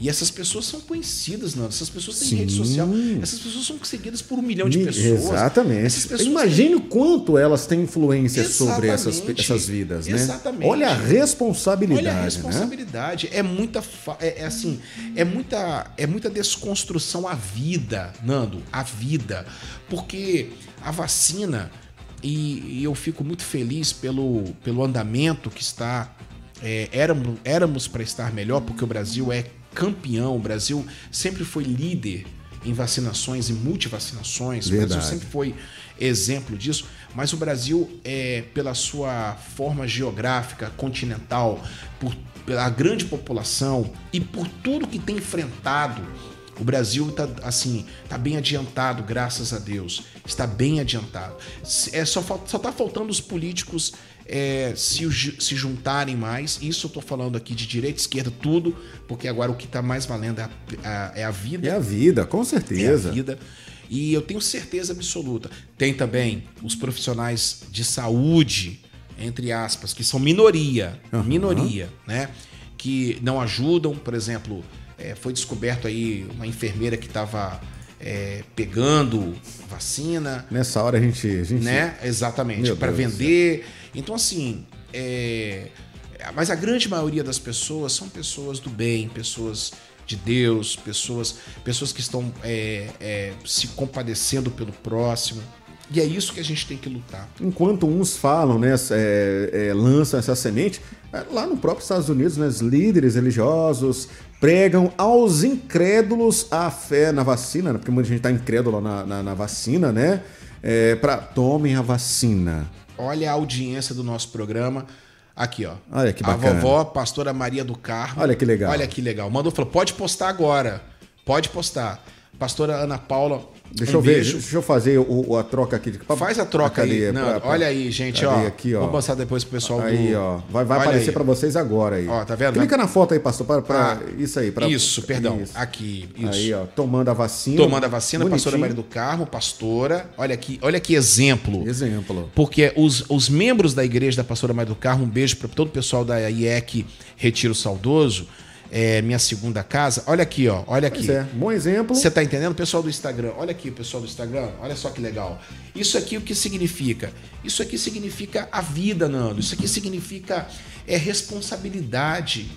E essas pessoas são conhecidas, não? Essas pessoas têm Sim. rede social. Essas pessoas são seguidas por um milhão de pessoas. Exatamente. Pessoas Imagine o quanto elas têm influência sobre essas, Exatamente. essas vidas, né? Exatamente. Olha a responsabilidade, Olha a né? responsabilidade. É muita. É, é assim, é muita, é muita desconstrução à vida, Nando, à vida. Porque a vacina, e, e eu fico muito feliz pelo, pelo andamento que está. é, éramos éramos para estar melhor, porque o Brasil é campeão, o Brasil sempre foi líder em vacinações e multivacinações. O Verdade. Brasil sempre foi exemplo disso, mas o Brasil, é, pela sua forma geográfica, continental, por, pela grande população e por tudo que tem enfrentado, o Brasil está assim, tá bem adiantado, graças a Deus. Está bem adiantado. É, só, só tá faltando os políticos é, se, se juntarem mais. Isso eu tô falando aqui de direita, esquerda, tudo, porque agora o que está mais valendo é a, a- é a vida. É a vida, com É a certeza. vida. E eu tenho certeza absoluta. Tem também os profissionais de saúde, entre aspas, que são minoria, Aham. minoria, né? Que não ajudam, por exemplo, é, foi descoberto aí uma enfermeira que estava pegando vacina, Nessa hora a gente. A gente né? Exatamente, para vender. Então, assim, é... mas a grande maioria das pessoas são pessoas do bem, pessoas de Deus, pessoas, pessoas que estão é, é, se compadecendo pelo próximo. E é isso que a gente tem que lutar. Enquanto uns falam, né, é, é, lançam essa semente, é, lá no próprio Estados Unidos, né, os líderes religiosos pregam aos incrédulos a fé na vacina, né, porque muita gente está incrédula na, na, na vacina, né? É, para tomem a vacina. Olha a audiência do nosso programa. Aqui, ó. Olha que A bacana. vovó, pastora Maria do Carmo. Olha que legal. Olha que legal. Mandou, falou, pode postar agora. Pode postar. Pastora Ana Paula, Deixa um eu ver, beijo. deixa eu fazer o, a troca aqui. de- Faz a troca aí. cadeia, Não, pra- pra- olha aí, gente, ó. Aqui, ó. Vou passar depois pro pessoal Aí, do... ó. Vai, vai Olha aparecer aí. para vocês agora aí. Ó, tá vendo? Clica na foto aí, pastor, para, para Ah, isso aí. Pra, Isso, perdão. Isso. Aqui, isso. Aí, ó, tomando a vacina. Tomando a vacina, Bonitinho. pastora Maria do Carmo, pastora. Olha aqui, olha que exemplo. Exemplo. Porque os, os membros da igreja da pastora Maria do Carmo, um beijo para todo o pessoal da IEC Retiro Saudoso, é, minha segunda casa. Olha aqui, ó, olha aqui. Pois é, bom exemplo. Você tá entendendo? Pessoal do Instagram, olha aqui, pessoal do Instagram, olha só que legal. Isso aqui o que significa? Isso aqui significa a vida, Nando. Isso aqui significa é, responsabilidade.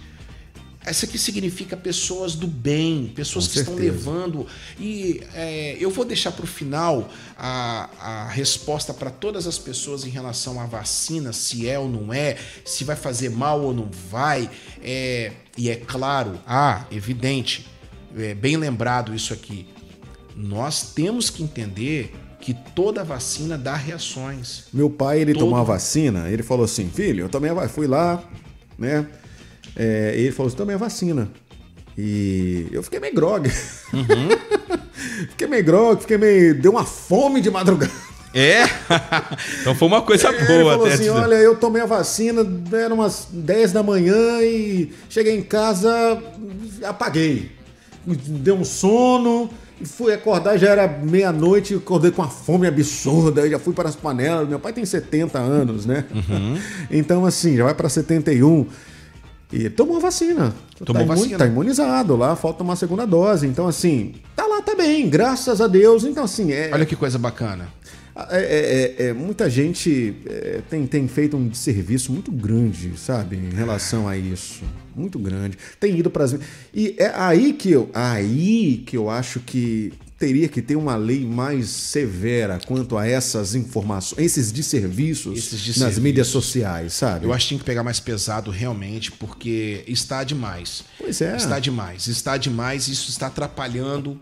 Isso aqui significa pessoas do bem, pessoas Com que estão certeza. levando. E é, eu vou deixar para o final a, a resposta para todas as pessoas em relação à vacina, se é ou não é, se vai fazer mal ou não vai. É, e é claro, ah, evidente, é bem lembrado isso aqui. Nós temos que entender que toda vacina dá reações. Meu pai, ele Todo- tomou a vacina, ele falou assim, filho, eu vacina, fui lá, né? É, ele falou assim, tomei a vacina. E eu fiquei meio grog. fiquei meio grog, fiquei meio... Deu uma fome de madrugada. É? então foi uma coisa ele boa falou até. assim, olha, eu tomei a vacina, eram umas 10 da manhã e cheguei em casa, apaguei. Deu um sono, fui acordar, já era meia-noite, acordei com uma fome absurda, já fui para as panelas. Meu pai tem 70 anos, né? Uhum. Então, assim, já vai para 71. E tomou a vacina. Tomou tá vacina. Tá imunizado lá, falta tomar a segunda dose. Então, assim, tá lá, tá bem, graças a Deus. Então, assim, é, Olha que coisa bacana. é, é, é, é, muita gente é, tem, tem feito um serviço muito grande, sabe, em relação a isso. Muito grande. Tem ido para as. E é aí que eu, aí que eu acho que teria que ter uma lei mais severa quanto a essas informações, esses desserviços Esses nas desserviços. mídias sociais, sabe? Eu acho que tinha que pegar mais pesado realmente, porque está demais. Pois é. Está demais. Está demais. Isso está atrapalhando.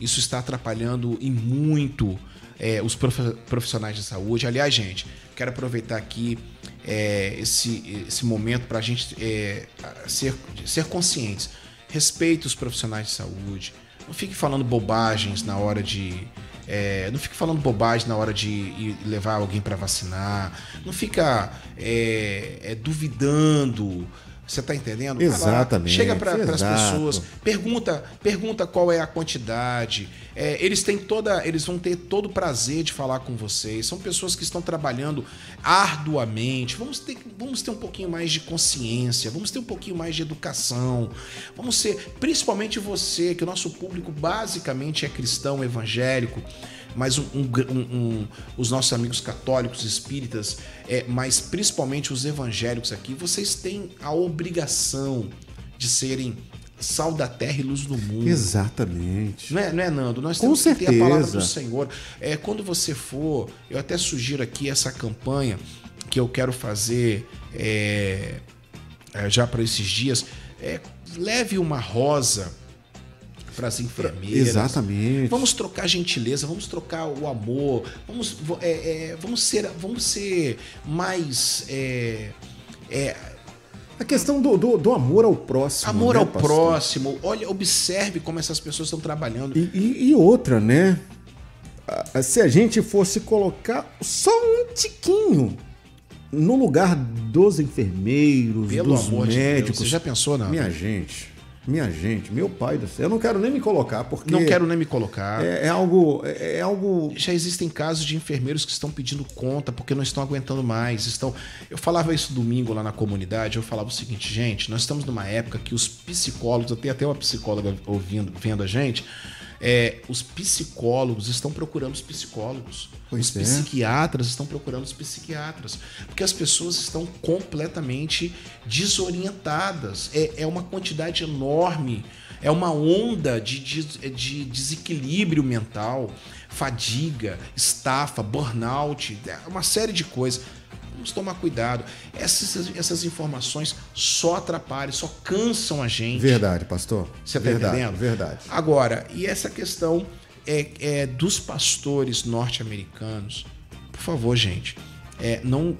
Isso está atrapalhando e muito é, os prof- profissionais de saúde. Aliás, gente, quero aproveitar aqui é, esse, esse momento para a gente é, ser, ser conscientes. Respeite os profissionais de saúde. Não fique falando bobagens na hora de. é, não fique falando bobagem na hora de levar alguém para vacinar. Não fica é, é, duvidando. Você tá entendendo? Exatamente, chega para as pessoas, pergunta, pergunta qual é a quantidade. É, eles têm toda, eles vão ter todo o prazer de falar com vocês. São pessoas que estão trabalhando arduamente. Vamos ter, vamos ter um pouquinho mais de consciência, vamos ter um pouquinho mais de educação. Vamos ser, principalmente você, que o nosso público basicamente é cristão, evangélico mas um- um um- os nossos amigos católicos, espíritas, é, mas principalmente os evangélicos aqui, vocês têm a obrigação de serem sal da terra e luz do mundo. Exatamente. Não é, não é, Nando? Nós Com temos que ter a palavra certeza. do Senhor. É, quando você for, eu até sugiro aqui essa campanha que eu quero fazer é, é, já para esses dias. É, leve uma rosa para as enfermeiras. Exatamente. Vamos trocar gentileza, vamos trocar o amor, vamos, é, é, vamos, ser, vamos ser mais. é, é, A questão do, do, do amor ao próximo. amor né, ao pastor? próximo. Olha, observe como essas pessoas estão trabalhando. E, e- e outra, né? Se a gente fosse colocar só um tiquinho no lugar dos enfermeiros, Pelo dos amor de Deus. médicos. Você já pensou, não? Minha gente, minha gente, meu pai do céu. Eu não quero nem me colocar, porque. Não quero nem me colocar. É, é algo. É, é algo. Já existem casos de enfermeiros que estão pedindo conta porque não estão aguentando mais. Estão. Eu falava isso domingo lá na comunidade. Eu falava o seguinte, gente, nós estamos numa época que os psicólogos, eu tenho até uma psicóloga ouvindo, vendo a gente. É, os psicólogos estão procurando os psicólogos. Pois os é. psiquiatras estão procurando os psiquiatras. Porque as pessoas estão completamente desorientadas. É, é uma quantidade enorme. É uma onda de, de, de desequilíbrio mental, fadiga, estafa, burnout, é uma série de coisas. Vamos tomar cuidado. Essas, essas informações só atrapalham, só cansam a gente. Verdade, pastor. Você tá verdade, entendendo? Verdade. Agora, e essa questão é, é dos pastores norte-americanos, por favor, gente, é, não,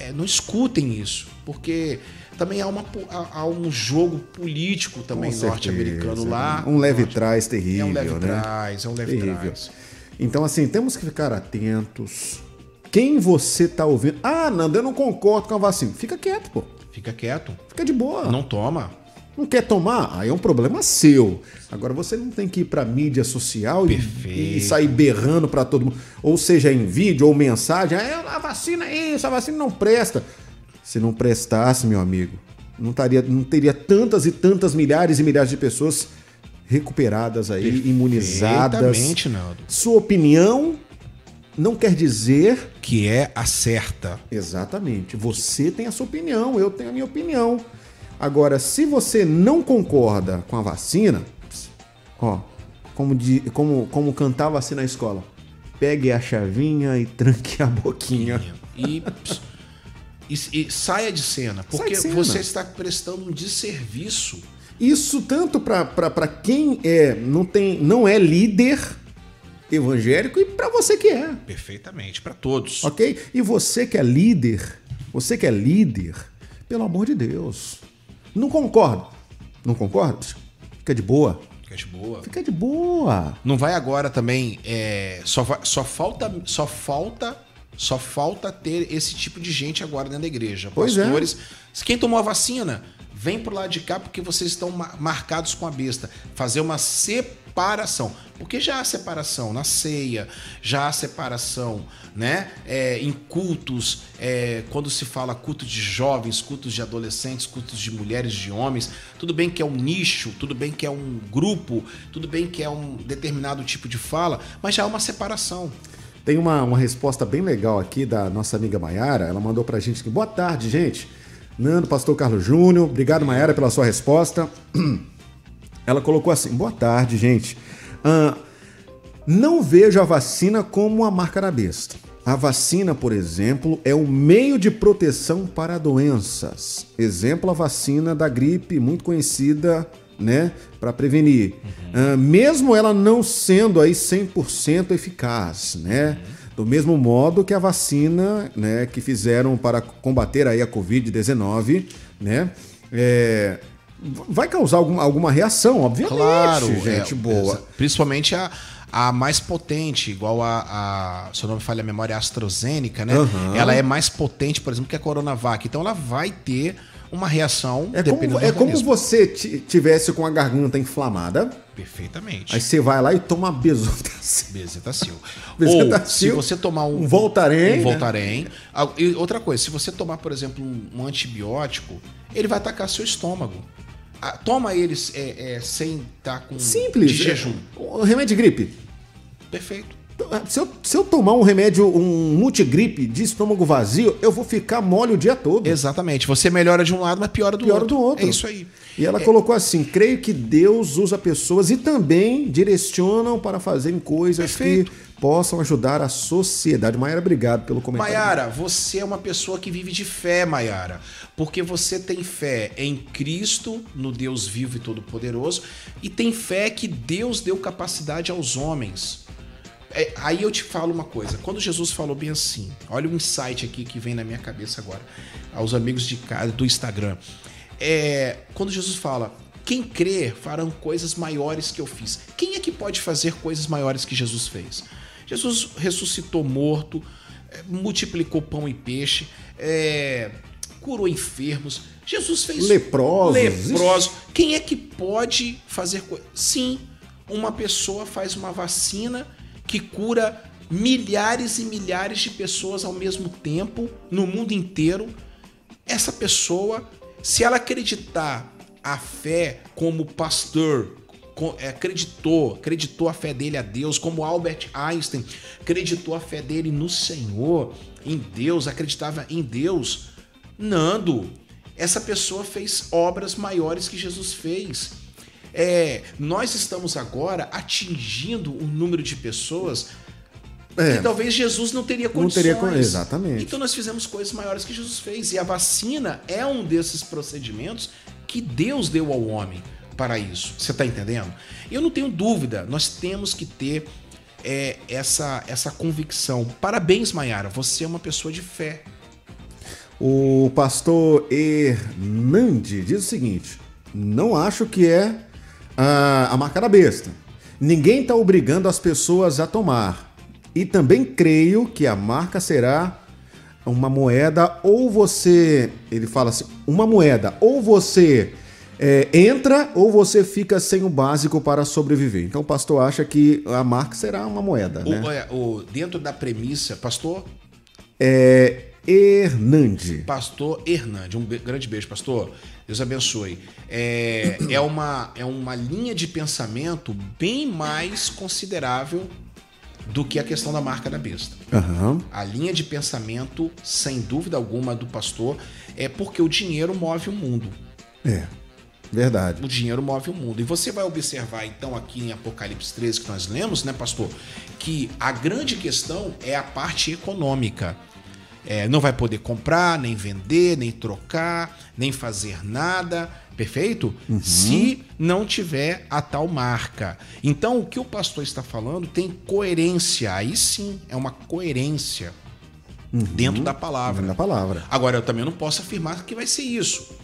é, não escutem isso, porque também há, uma, há, um jogo político também norte-americano né? lá. Um leve Norte- trás terrível, É um leve né? trás, é um leve Terrível. trás. Então, assim, temos que ficar atentos. Quem você tá ouvindo? Ah, Nando, eu não concordo com a vacina. Fica quieto, pô. Fica quieto. Fica de boa. Não toma. Não quer tomar? Aí é um problema seu. Agora você não tem que ir pra mídia social e, e sair berrando pra todo mundo. Ou seja, em vídeo ou mensagem. Ah, a vacina é isso, a vacina não presta. Se não prestasse, meu amigo, não, taria, não teria tantas e tantas milhares e milhares de pessoas recuperadas aí, imunizadas. Naldo. Sua opinião não quer dizer Que é a certa. Exatamente. Você tem a sua opinião, eu tenho a minha opinião. Agora, se você não concorda com a vacina, ó, como, de, como, como cantava assim na escola, pegue a chavinha e tranque a boquinha. E, e, e saia de cena, porque de cena. você está prestando um desserviço. Isso tanto para quem é, não, tem, não é líder evangélico e para você que é. Perfeitamente, para todos. Ok? E você que é líder, você que é líder, pelo amor de Deus, não concorda? Não concorda? Fica de boa. Fica de boa. Fica de boa. Não vai agora também. é, só, só falta. Só falta. Só falta ter esse tipo de gente agora dentro da igreja. Pois é. Pastores. Quem tomou a vacina, vem pro lado de cá porque vocês estão ma- marcados com a besta. Fazer uma separação. Porque já há separação na ceia, já há separação, né? É, em cultos, é, quando se fala culto de jovens, cultos de adolescentes, cultos de mulheres, de homens, tudo bem que é um nicho, tudo bem que é um grupo, tudo bem que é um determinado tipo de fala, mas já há uma separação. Tem uma, uma resposta bem legal aqui da nossa amiga Maiara. Ela mandou pra gente aqui. Boa tarde, gente. Nando, pastor Carlos Júnior. Obrigado, Maiara, pela sua resposta. Ela colocou assim: Boa tarde, gente. Ah, não vejo a vacina como uma marca da besta. A vacina, por exemplo, é um meio de proteção para doenças. Exemplo, a vacina da gripe, muito conhecida né, para prevenir. Uhum. Uh, mesmo ela não sendo aí 100% eficaz, né? Uhum. Do mesmo modo que a vacina, né, que fizeram para combater aí a COVID-19, né, é, vai causar alguma, alguma reação, obviamente, claro, gente é, boa. Principalmente a, a mais potente, igual a, a se eu não me falha a memória, a AstraZeneca, né? Uhum. Ela é mais potente, por exemplo, que a Coronavac. Então ela vai ter uma reação é como, é como você tivesse com a garganta inflamada. Perfeitamente. Aí você vai lá e toma Bezetacil. Bezetacil. Ou se você tomar um, um Voltaren. Um né? Voltaren. Né? E outra coisa, se você tomar, por exemplo, um antibiótico, ele vai atacar seu estômago. Ah, toma eles é, é, sem estar tá com Simples. de jejum. É, remédio de gripe. Perfeito. Se eu, se eu tomar um remédio, um multigripe de estômago vazio, eu vou ficar mole o dia todo. Exatamente. Você melhora de um lado, mas piora do piora outro. do outro. É isso aí. E ela é... colocou assim: creio que Deus usa pessoas e também direcionam para fazerem coisas Perfeito. que possam ajudar a sociedade. Maiara, obrigado pelo comentário. Maiara, você é uma pessoa que vive de fé, Maiara. Porque você tem fé em Cristo, no Deus vivo e todo-poderoso, e tem fé que Deus deu capacidade aos homens é, aí eu te falo uma coisa. Quando Jesus falou bem assim, olha o insight aqui que vem na minha cabeça agora, aos amigos de casa do Instagram. É, quando Jesus fala, quem crer farão coisas maiores que eu fiz. Quem é que pode fazer coisas maiores que Jesus fez? Jesus ressuscitou morto, é, multiplicou pão e peixe, é, curou enfermos. Jesus fez leprosos. Leproso. Quem é que pode fazer coisas? Sim, uma pessoa faz uma vacina que cura milhares e milhares de pessoas ao mesmo tempo no mundo inteiro. Essa pessoa, se ela acreditar a fé como pastor acreditou, acreditou a fé dele a Deus, como Albert Einstein acreditou a fé dele no Senhor, em Deus, acreditava em Deus. Nando, essa pessoa fez obras maiores que Jesus fez. É, nós estamos agora atingindo um número de pessoas é. que talvez Jesus não teria condições. Não teria, exatamente. Então nós fizemos coisas maiores que Jesus fez. E a vacina é um desses procedimentos que Deus deu ao homem para isso. Você está entendendo? Eu não tenho dúvida, nós temos que ter é, essa, essa convicção. Parabéns, Mayara, você é uma pessoa de fé. O pastor Hernande diz o seguinte: não acho que é a, a marca da besta. Ninguém está obrigando as pessoas a tomar. E também creio que a marca será uma moeda, ou você. Ele fala assim: uma moeda, ou você é, entra, ou você fica sem o básico para sobreviver. Então o pastor acha que a marca será uma moeda. O, né? o, dentro da premissa, pastor? É. Hernande. Pastor Hernande. Um grande beijo, pastor. Deus abençoe. É, é, uma, é uma linha de pensamento bem mais considerável do que a questão da marca da besta. Uhum. A linha de pensamento, sem dúvida alguma, do pastor é porque o dinheiro move o mundo. É. Verdade. O dinheiro move o mundo. E você vai observar, então, aqui em Apocalipse 13, que nós lemos, né, pastor? Que a grande questão é a parte econômica. É, não vai poder comprar, nem vender, nem trocar, nem fazer nada, perfeito? Uhum. Se não tiver a tal marca. Então, o que o pastor está falando tem coerência. Aí sim, é uma coerência uhum. dentro da palavra. Dentro da palavra. Agora, eu também não posso afirmar que vai ser isso.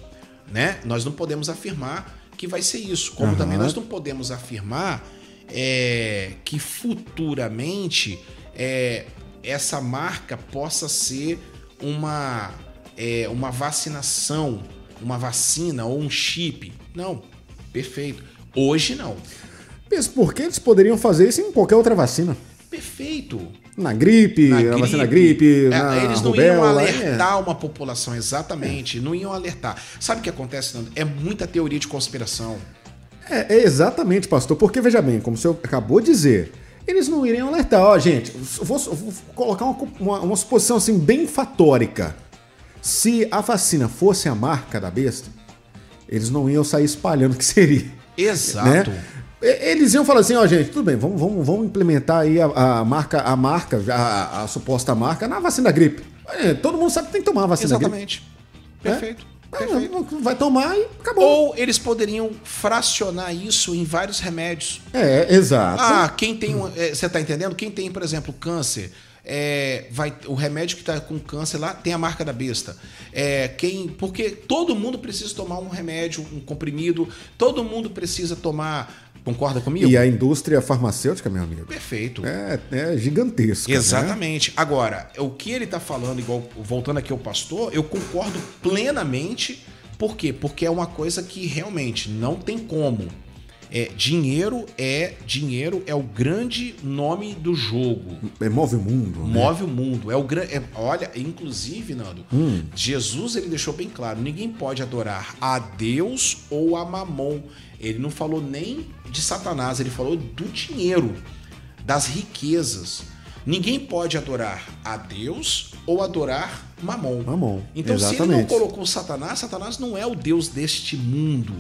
Né? Nós não podemos afirmar que vai ser isso. Como uhum. também nós não podemos afirmar é, que futuramente é, essa marca possa ser uma, é, uma vacinação, uma vacina ou um chip. Não, perfeito. Hoje não. Mesmo porque eles poderiam fazer isso em qualquer outra vacina. Perfeito. Na gripe, na, gripe, vacina gripe, é, na Eles não rubela, iam alertar é. uma população, exatamente. É. Não iam alertar. Sabe o que acontece, Nando? É muita teoria de conspiração. É, é, exatamente, pastor. Porque, veja bem, como o senhor acabou de dizer, eles não iriam alertar. Ó, gente, vou, vou colocar uma, uma, uma, suposição assim bem fatórica. Se a vacina fosse a marca da besta, eles não iam sair espalhando que seria. Exato. Né? Eles iam falar assim, ó, gente, tudo bem, vamos, vamos, vamos implementar aí a, a marca, a marca, a, a, suposta marca na vacina da gripe. É, todo mundo sabe que tem que tomar a vacina Exatamente. da gripe. Perfeito. Perfeito. Vai tomar e acabou. Ou eles poderiam fracionar isso em vários remédios. É, exato. Ah, quem tem. Um, é, você está entendendo? Quem tem, por exemplo, câncer. É, vai, o remédio que está com câncer lá tem a marca da besta. É, quem, porque todo mundo precisa tomar um remédio, um comprimido, todo mundo precisa tomar. Concorda comigo? E a indústria farmacêutica, meu amigo. Perfeito. É, é gigantesca. Né? Exatamente. Né? Agora, o que ele está falando, igual voltando aqui ao pastor, eu concordo plenamente. Por quê? Porque é uma coisa que realmente não tem como é, dinheiro é dinheiro é o grande nome do jogo. É, move o mundo. Né? Move o mundo. É o grande. É, olha, inclusive, Nando, hum. Jesus ele deixou bem claro: ninguém pode adorar a Deus ou a Mamon. Ele não falou nem de Satanás, ele falou do dinheiro, das riquezas. Ninguém pode adorar a Deus ou adorar Mamon. Mamon. Então, Exatamente. se ele não colocou Satanás, Satanás não é o Deus deste mundo.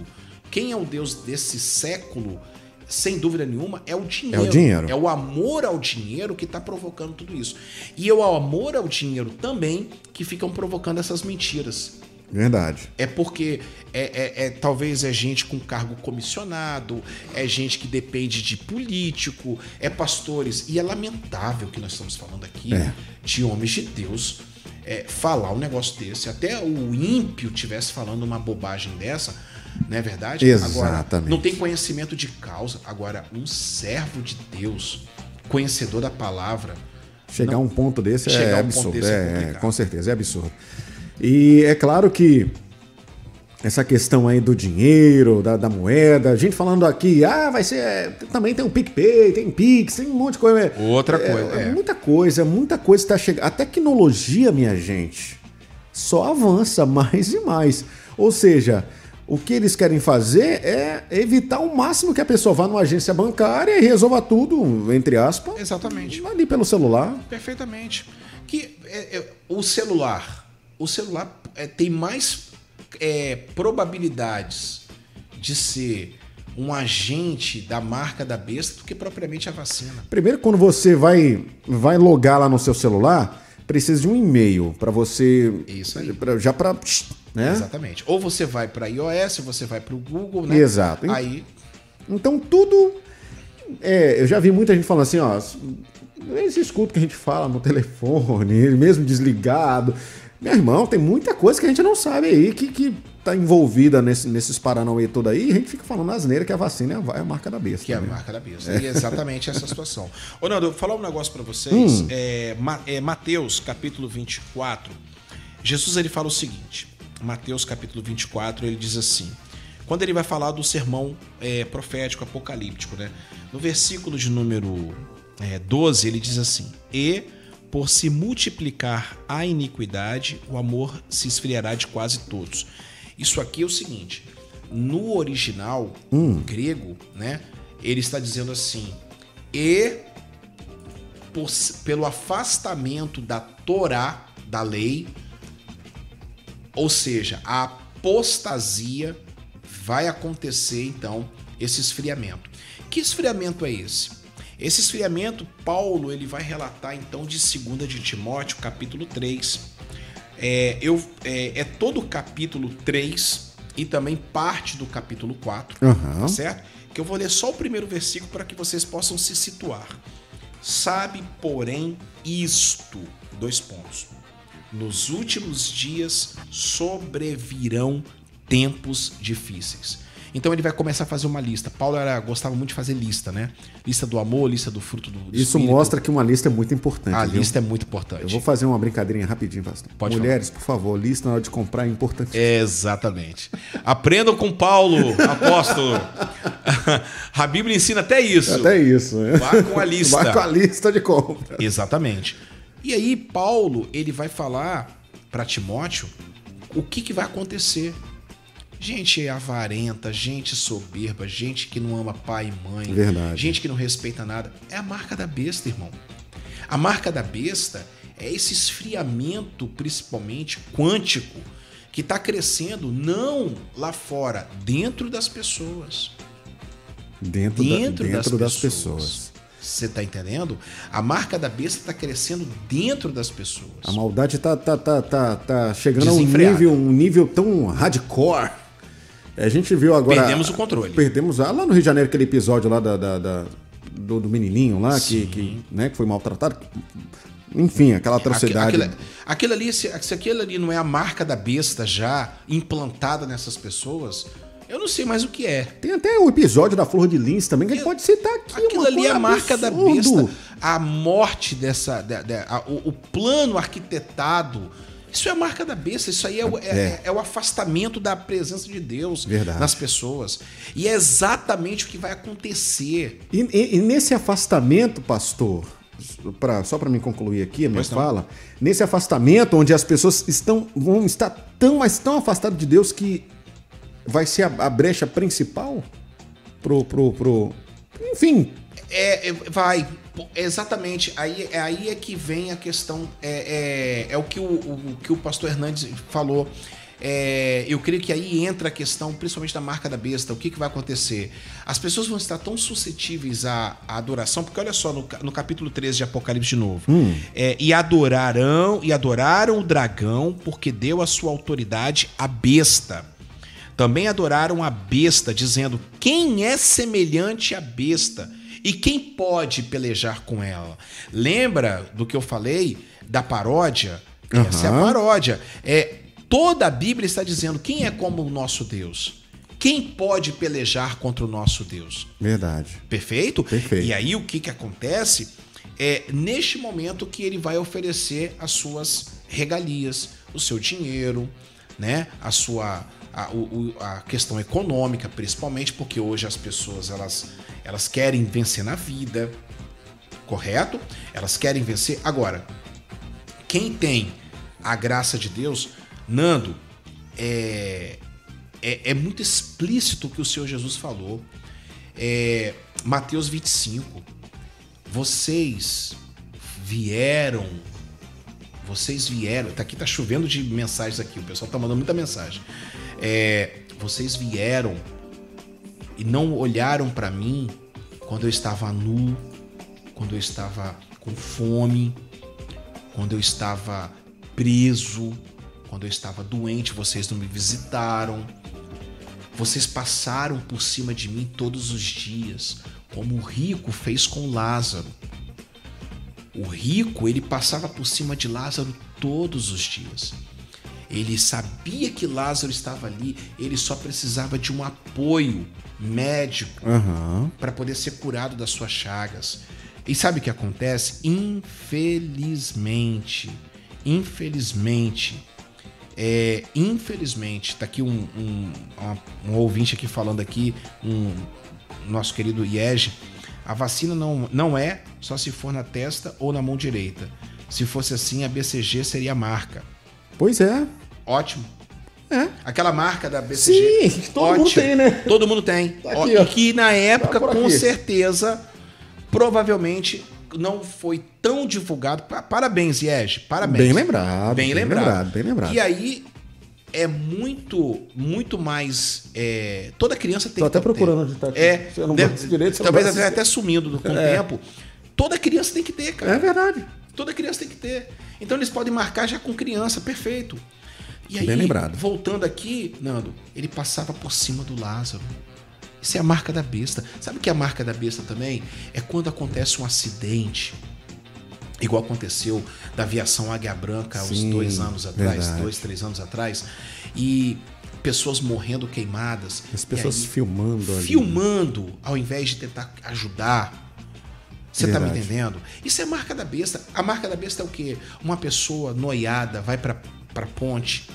Quem é o Deus desse século, sem dúvida nenhuma, é o dinheiro. É o dinheiro. É o amor ao dinheiro que está provocando tudo isso. E é o amor ao dinheiro também que ficam provocando essas mentiras. Verdade. É porque é, é, é, talvez é gente com cargo comissionado, é gente que depende de político, é pastores. E é lamentável que nós estamos falando aqui é. de homens de Deus é, falar um negócio desse. Até o ímpio tivesse falando uma bobagem dessa não é verdade? Exatamente. Agora, não tem conhecimento de causa. Agora, um servo de Deus, conhecedor da palavra. Chegar a um ponto desse é absurdo. Desse é, é, com certeza, é absurdo. E é claro que essa questão aí do dinheiro, da, da, moeda, a gente falando aqui, ah, vai ser. É, também tem o PicPay, tem Pix, tem um monte de coisa. Outra é, coisa. É, é. Muita coisa, muita coisa está chegando. A tecnologia, minha gente, só avança mais e mais. Ou seja, o que eles querem fazer é evitar o máximo que a pessoa vá numa agência bancária e resolva tudo, entre aspas. Exatamente. Ali pelo celular. Perfeitamente. Que é, é, o celular, o celular é, tem mais é, probabilidades de ser um agente da marca da besta do que propriamente a vacina. Primeiro, quando você vai, vai logar lá no seu celular, precisa de um e-mail para você. Isso aí. Pra, já para. Né? Exatamente. Ou você vai para iOS, ou você vai para o Google, né? Exato. Aí. Então tudo. É, eu já vi muita gente falando assim, ó. Eles escutam o que a gente fala no telefone, mesmo desligado. Meu irmão, tem muita coisa que a gente não sabe aí que, que tá envolvida nesse, nesses Paranauê todo aí, e a gente fica falando asneira que a vacina é a, é marca da besta. Que é a né? marca da besta. É. E exatamente essa situação. Ô, Nando, eu vou falar um negócio para vocês. Hum. É, é, Mateus, capítulo 24. Jesus ele fala o seguinte: Mateus, capítulo 24, ele diz assim. Quando ele vai falar do sermão é, profético apocalíptico, né? No versículo de número é, 12, ele diz assim: E por se multiplicar a iniquidade, o amor se esfriará de quase todos. Isso aqui é o seguinte: no original hum. grego, né, ele está dizendo assim: e por, pelo afastamento da Torá, da lei, ou seja, a apostasia, vai acontecer então esse esfriamento. Que esfriamento é esse? Esse esfriamento, Paulo ele vai relatar então de 2 de Timóteo, capítulo 3, é, eu, é, é todo o capítulo 3 e também parte do capítulo 4, uhum. tá certo? Que eu vou ler só o primeiro versículo para que vocês possam se situar. Sabe, porém, isto, dois pontos. Nos últimos dias sobrevirão tempos difíceis. Então ele vai começar a fazer uma lista. Paulo era, gostava muito de fazer lista, né? Lista do amor, lista do fruto do, do Isso espírito. mostra que uma lista é muito importante. A viu? lista é muito importante. Eu vou fazer uma brincadeirinha rapidinho, pastor. Pode Mulheres, falar. por favor, lista na hora de comprar é importante. Exatamente. Aprendam com Paulo, apóstolo. a Bíblia ensina até isso. Até isso. Né? Vá com a lista. Vá com a lista de compra. Exatamente. E aí Paulo, ele vai falar para Timóteo o que, que vai acontecer Gente avarenta, gente soberba, gente que não ama pai e mãe, Verdade. gente que não respeita nada. É a marca da besta, irmão. A marca da besta é esse esfriamento, principalmente quântico, que está crescendo não lá fora, dentro das pessoas. Dentro, dentro, da, dentro das, das pessoas. pessoas. Você tá entendendo? A marca da besta está crescendo dentro das pessoas. A maldade tá, tá, tá, tá, tá chegando a um nível, um nível tão hardcore. A gente viu agora. Perdemos o controle. Perdemos lá no Rio de Janeiro aquele episódio lá da, da- da- do, do menininho lá que, que, né, que foi maltratado. Enfim, aquela atrocidade. Aquilo, aquilo ali, se, se aquilo ali não é a marca da besta já implantada nessas pessoas, eu não sei mais o que é. Tem até o episódio da Flor de Lins também que a gente pode citar aqui. Aquilo ali é a marca da absurdo. besta. A morte dessa. da- da- a- o, o plano arquitetado. Isso é a marca da besta. Isso aí é, o- é- É. é o afastamento da presença de Deus Verdade. nas pessoas. E é exatamente o que vai acontecer. E, e- e nesse afastamento, pastor, pra, só para me concluir aqui a minha Pois não. fala, nesse afastamento onde as pessoas estão vão estar tão, mas tão afastadas de Deus que vai ser a, a brecha principal pro, pro, pro enfim, É, é, vai. Exatamente. Aí, é aí é que vem a questão. É, é, é o, que o, o que o pastor Hernandes falou. É, eu creio que aí entra a questão, principalmente da marca da besta. O que, que vai acontecer? As pessoas vão estar tão suscetíveis à, à adoração, porque olha só, no, no capítulo 13 de Apocalipse de novo. É, e adorarão, e adoraram o dragão, porque deu a sua autoridade à besta. Também adoraram a besta, dizendo: Quem é semelhante à besta? E quem pode pelejar com ela? Lembra do que eu falei da paródia? Essa é a paródia. É, toda a Bíblia está dizendo: quem é como o nosso Deus? Quem pode pelejar contra o nosso Deus? verdade. Perfeito? Perfeito. E aí o que, que acontece é neste momento que ele vai oferecer as suas regalias, o seu dinheiro, né? A sua a, a questão econômica, principalmente porque hoje as pessoas elas elas querem vencer na vida, correto? Elas querem vencer. Agora, quem tem a graça de Deus, Nando, é, é, é muito explícito o que o Senhor Jesus falou. É, Mateus 25. Vocês vieram. Vocês vieram. Tá aqui, tá chovendo de mensagens aqui. O pessoal tá mandando muita mensagem. É, vocês vieram e não olharam para mim quando eu estava nu, quando eu estava com fome, quando eu estava preso, quando eu estava doente, vocês não me visitaram. Vocês passaram por cima de mim todos os dias, como o rico fez com Lázaro. O rico, ele passava por cima de Lázaro todos os dias. Ele sabia que Lázaro estava ali, ele só precisava de um apoio médico Aham. para poder ser curado das suas chagas. E sabe o que acontece? Infelizmente, infelizmente, é, infelizmente, tá aqui um, um, um ouvinte aqui falando aqui, um nosso querido Iege, a vacina não, não é só se for na testa ou na mão direita. Se fosse assim, a BCG seria a marca. Pois é. Ótimo. É. Aquela marca da BCG. Sim, todo mundo tem, né? Todo mundo tem. Tá aqui, ó. e que na época, Tá com certeza, provavelmente não foi tão divulgado. Pa- Parabéns, Iege. Parabéns. Bem lembrado, Bem bem lembrado. lembrado, bem lembrado. E aí é muito, muito mais. é, toda criança tem Tô até procurando onde tá aqui. É, não deve- direito, você não talvez gosta. até, sumindo do- com o É. tempo. Toda criança tem que ter, cara. É verdade. Toda criança tem que ter. Então eles podem marcar já com criança, perfeito. E aí, Bem lembrado. voltando aqui, Nando, ele passava por cima do Lázaro. Isso é a marca da besta. Sabe o que é a marca da besta também? É quando acontece um acidente, igual aconteceu da aviação Águia Branca há uns dois anos atrás, verdade. dois, três anos atrás, e pessoas morrendo queimadas. As pessoas aí, filmando ali. filmando ao invés de tentar ajudar. Você tá me entendendo? Isso é marca da besta. A marca da besta é o quê? Uma pessoa noiada vai pra, pra ponte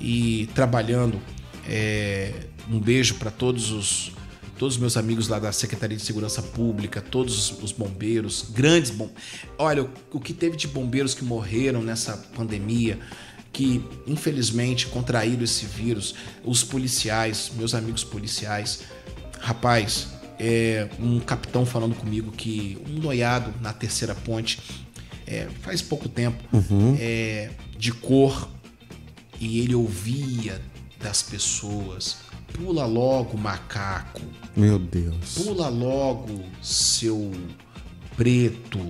e trabalhando. é, um beijo para todos os todos os meus amigos lá da Secretaria de Segurança Pública, todos os bombeiros, grandes bom. Olha, o, o que teve de bombeiros que morreram nessa pandemia, que infelizmente contraíram esse vírus, os policiais, meus amigos policiais. Rapaz, é, um capitão falando comigo que um noiado na terceira ponte é, faz pouco tempo é, de cor e ele ouvia das pessoas pula logo macaco Meu Deus. pula logo seu preto,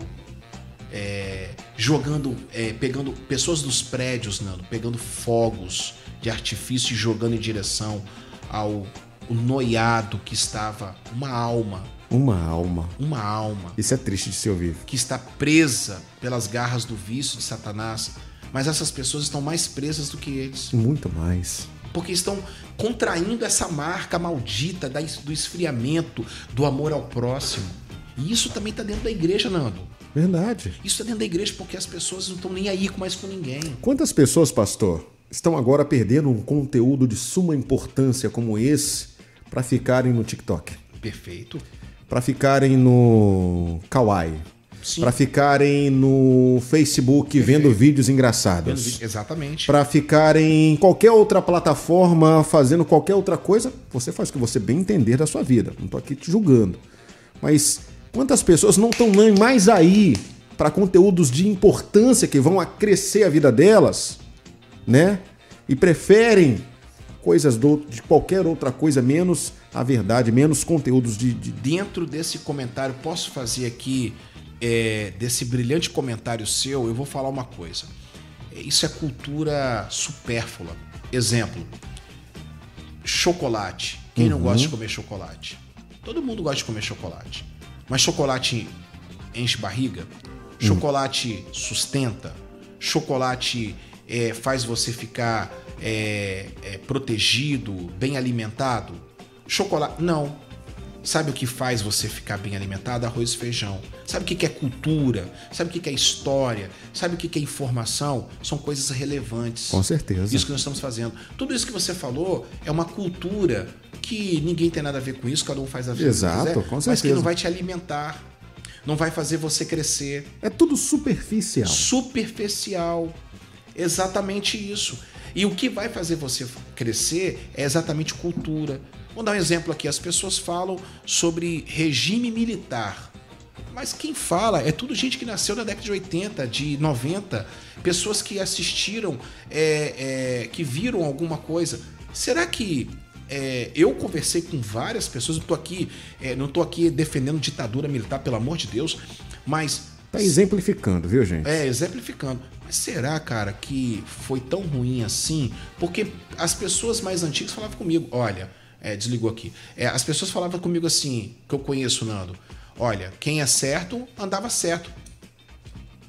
é, jogando, é, pegando pessoas dos prédios, Nando, pegando fogos de artifício e jogando em direção ao noiado que estava uma alma. Uma alma. Uma alma. Isso é triste de se ouvir. Que está presa pelas garras do vício de Satanás. Mas essas pessoas estão mais presas do que eles. Muito mais. Porque estão contraindo essa marca maldita do esfriamento, do amor ao próximo. E isso também está dentro da igreja, Nando. Verdade. Isso está dentro da igreja porque as pessoas não estão nem aí mais com ninguém. Quantas pessoas, pastor, estão agora perdendo um conteúdo de suma importância como esse para ficarem no TikTok? Perfeito. Para ficarem no Kawaii. Para ficarem no Facebook Perfeito. vendo vídeos engraçados. Vendo, exatamente. Para ficarem em qualquer outra plataforma fazendo qualquer outra coisa, você faz o que você bem entender da sua vida. Não estou aqui te julgando. Mas quantas pessoas não estão mais aí para conteúdos de importância que vão acrescer a vida delas, né? E preferem coisas do, de qualquer outra coisa, menos a verdade, menos conteúdos de, de... Dentro desse comentário, posso fazer aqui, é, desse brilhante comentário seu, eu vou falar uma coisa. Isso é cultura supérflua. Exemplo, chocolate. Quem uhum. não gosta de comer chocolate? Todo mundo gosta de comer chocolate. Mas chocolate enche barriga? Hum. Chocolate sustenta? Chocolate é, faz você ficar é, é, protegido, bem alimentado? Chocolate. Não. Sabe o que faz você ficar bem alimentado? Arroz e feijão. Sabe o que é cultura? Sabe o que é história? Sabe o que é informação? São coisas relevantes. Com certeza. Isso que nós estamos fazendo. Tudo isso que você falou é uma cultura que ninguém tem nada a ver com isso, cada um faz a vida Exato, quiser, com certeza. mas que não vai te alimentar, não vai fazer você crescer. É tudo superficial. Superficial. Exatamente isso. E o que vai fazer você crescer é exatamente cultura. Vou dar um exemplo aqui. As pessoas falam sobre regime militar. Mas quem fala é tudo gente que nasceu na década de 80, de 90, pessoas que assistiram, é, é, que viram alguma coisa. Será que é, eu conversei com várias pessoas, não estou aqui, é, não tô aqui defendendo ditadura militar, pelo amor de Deus, mas. Tá exemplificando, viu, gente? É, exemplificando. Mas será, cara, que foi tão ruim assim? Porque as pessoas mais antigas falavam comigo, olha, é, desligou aqui. É, as pessoas falavam comigo assim, que eu conheço, Nando. Olha, quem é certo, andava certo.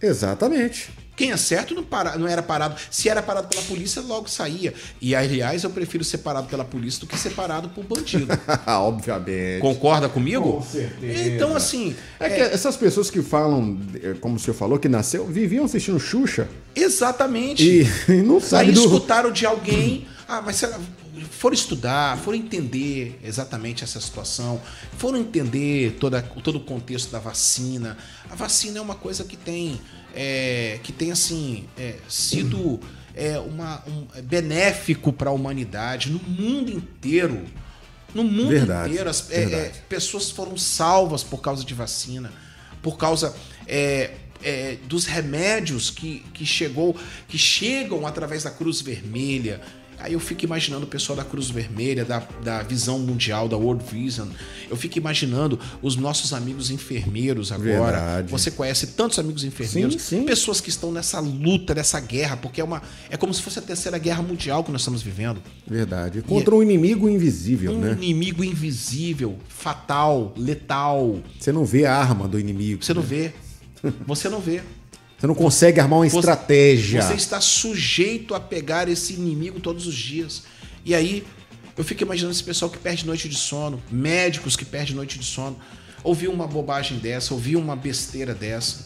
Exatamente. Quem é certo não, para, não era parado. Se era parado pela polícia, logo saía. E, aliás, eu prefiro ser parado pela polícia do que ser parado por bandido. Obviamente. Concorda comigo? Com certeza. Então, assim. É, é, que essas pessoas que falam, como o senhor falou, que nasceu, viviam assistindo Xuxa. Exatamente. E, e não sabem. Aí do... escutaram de alguém. Ah, mas será foram estudar, foram entender exatamente essa situação, foram entender toda, todo o contexto da vacina. A vacina é uma coisa que tem é, que tem assim é, sido é, uma, um, é benéfico para a humanidade no mundo inteiro. No mundo verdade, inteiro, as é, é, pessoas foram salvas por causa de vacina, por causa dos remédios que, que chegou, que chegam através da Cruz Vermelha, Aí eu fico imaginando o pessoal da Cruz Vermelha, da, da Visão Mundial, da World Vision. Eu fico imaginando os nossos amigos enfermeiros agora. Verdade. Você conhece tantos amigos enfermeiros, sim, sim. pessoas que estão nessa luta, nessa guerra, porque é uma é como se fosse a terceira guerra mundial que nós estamos vivendo. Verdade. Contra e um inimigo invisível, um né? Um inimigo invisível, fatal, letal. Você não vê a arma do inimigo. Você né? não vê. Você não vê. Você não consegue armar uma você, estratégia. Você está sujeito a pegar esse inimigo todos os dias. E aí, eu fico imaginando esse pessoal que perde noite de sono, médicos que perdem noite de sono. Ouvir uma bobagem dessa, ouvir uma besteira dessa.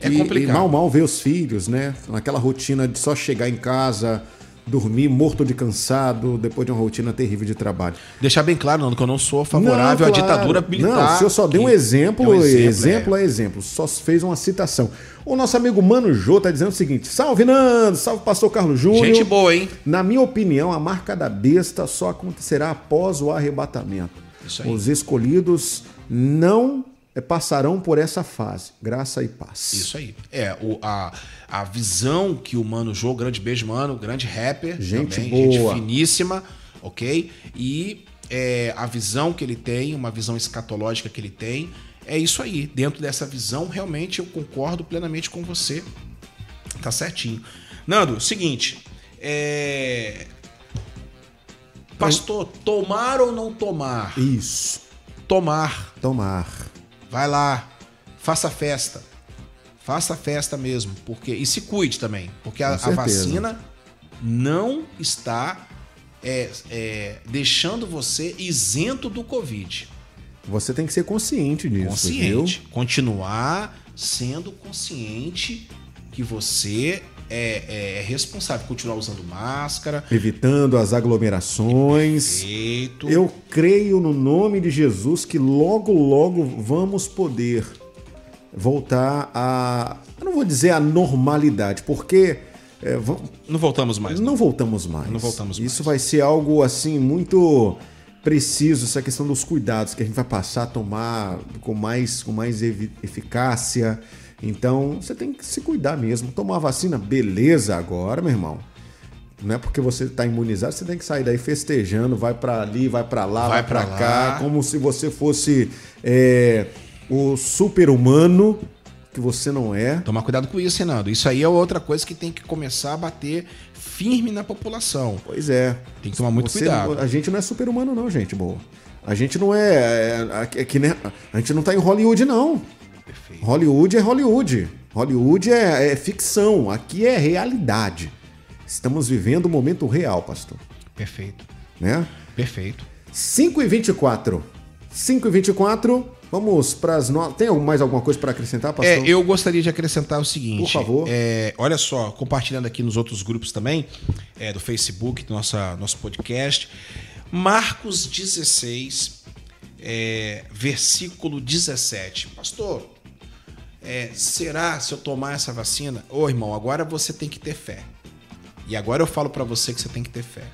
É e, complicado. E mal, mal ver os filhos, né? Naquela rotina de só chegar em casa, dormir morto de cansado depois de uma rotina terrível de trabalho. Deixar bem claro, Nando, que eu não sou favorável não, claro. à ditadura militar. Não, o senhor só deu um exemplo, é um exemplo, exemplo é. é. exemplo, só fez uma citação. O nosso amigo Mano Jô está dizendo o seguinte: salve Nando, salve pastor Carlos Júnior. Gente boa, hein? Na minha opinião, a marca da besta só acontecerá após o arrebatamento. Os escolhidos não passarão por essa fase. Graça e paz. Isso aí. É, o, a, a visão que o Mano Jô, grande beijo, mano, grande rapper. Gente também, boa. Gente finíssima, ok? E é, a visão que ele tem, uma visão escatológica que ele tem, é isso aí. Dentro dessa visão, realmente eu concordo plenamente com você. Tá certinho. Nando, seguinte. É... Pastor, tomar ou não tomar? Isso. Tomar. Tomar. Vai lá, faça festa. Faça festa mesmo, porque e se cuide também, porque a, a vacina não está é, é, deixando você isento do Covid. Você tem que ser consciente disso. Consciente. Viu? Continuar sendo consciente que você é, é, responsável. Continuar usando máscara. Evitando as aglomerações. Perfeito. Eu creio no nome de Jesus que logo, logo vamos poder voltar a. Eu não vou dizer a normalidade, porque. É, vamos, não voltamos mais. Não, não voltamos mais. Não voltamos mais. Isso vai ser algo assim muito preciso essa questão dos cuidados que a gente vai passar a tomar com mais, com mais eficácia. Então, você tem que se cuidar mesmo. Tomar vacina, beleza agora, meu irmão. Não é porque você está imunizado, você tem que sair daí festejando, vai para ali, vai para lá, vai, vai para cá, como se você fosse é, o super-humano que você não é. Tomar cuidado com isso, Renato. Isso aí é outra coisa que tem que começar a bater firme na população. Pois é. Tem que tomar muito você, cuidado. A gente não é super-humano, não, gente, boa. A gente não é. é, é, é que, né, a gente não tá em Hollywood, não. Perfeito. Hollywood é Hollywood. Hollywood é, é ficção. Aqui é realidade. Estamos vivendo o momento real, pastor. Perfeito. Né? Perfeito. 5 e 24. 5 e 24. Vamos para as notas. Tem mais alguma coisa para acrescentar, pastor? É, eu gostaria de acrescentar o seguinte. Por favor. É, olha só, compartilhando aqui nos outros grupos também, é, do Facebook, do nosso, nosso podcast. Marcos 16, é, versículo 17. Pastor, é, será se eu tomar essa vacina? Ô irmão, agora você tem que ter fé. E agora eu falo para você que você tem que ter fé.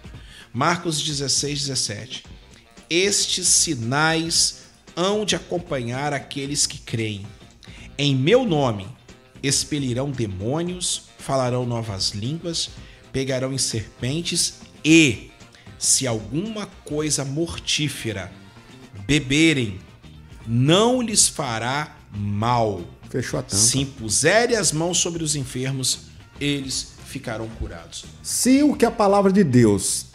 Marcos 16, 17. Estes sinais hão de acompanhar aqueles que creem. Em meu nome expelirão demônios, falarão novas línguas, pegarão em serpentes e, se alguma coisa mortífera beberem, não lhes fará mal. Fechou a tampa. Se impuserem as mãos sobre os enfermos, eles ficarão curados. Se o que a palavra de Deus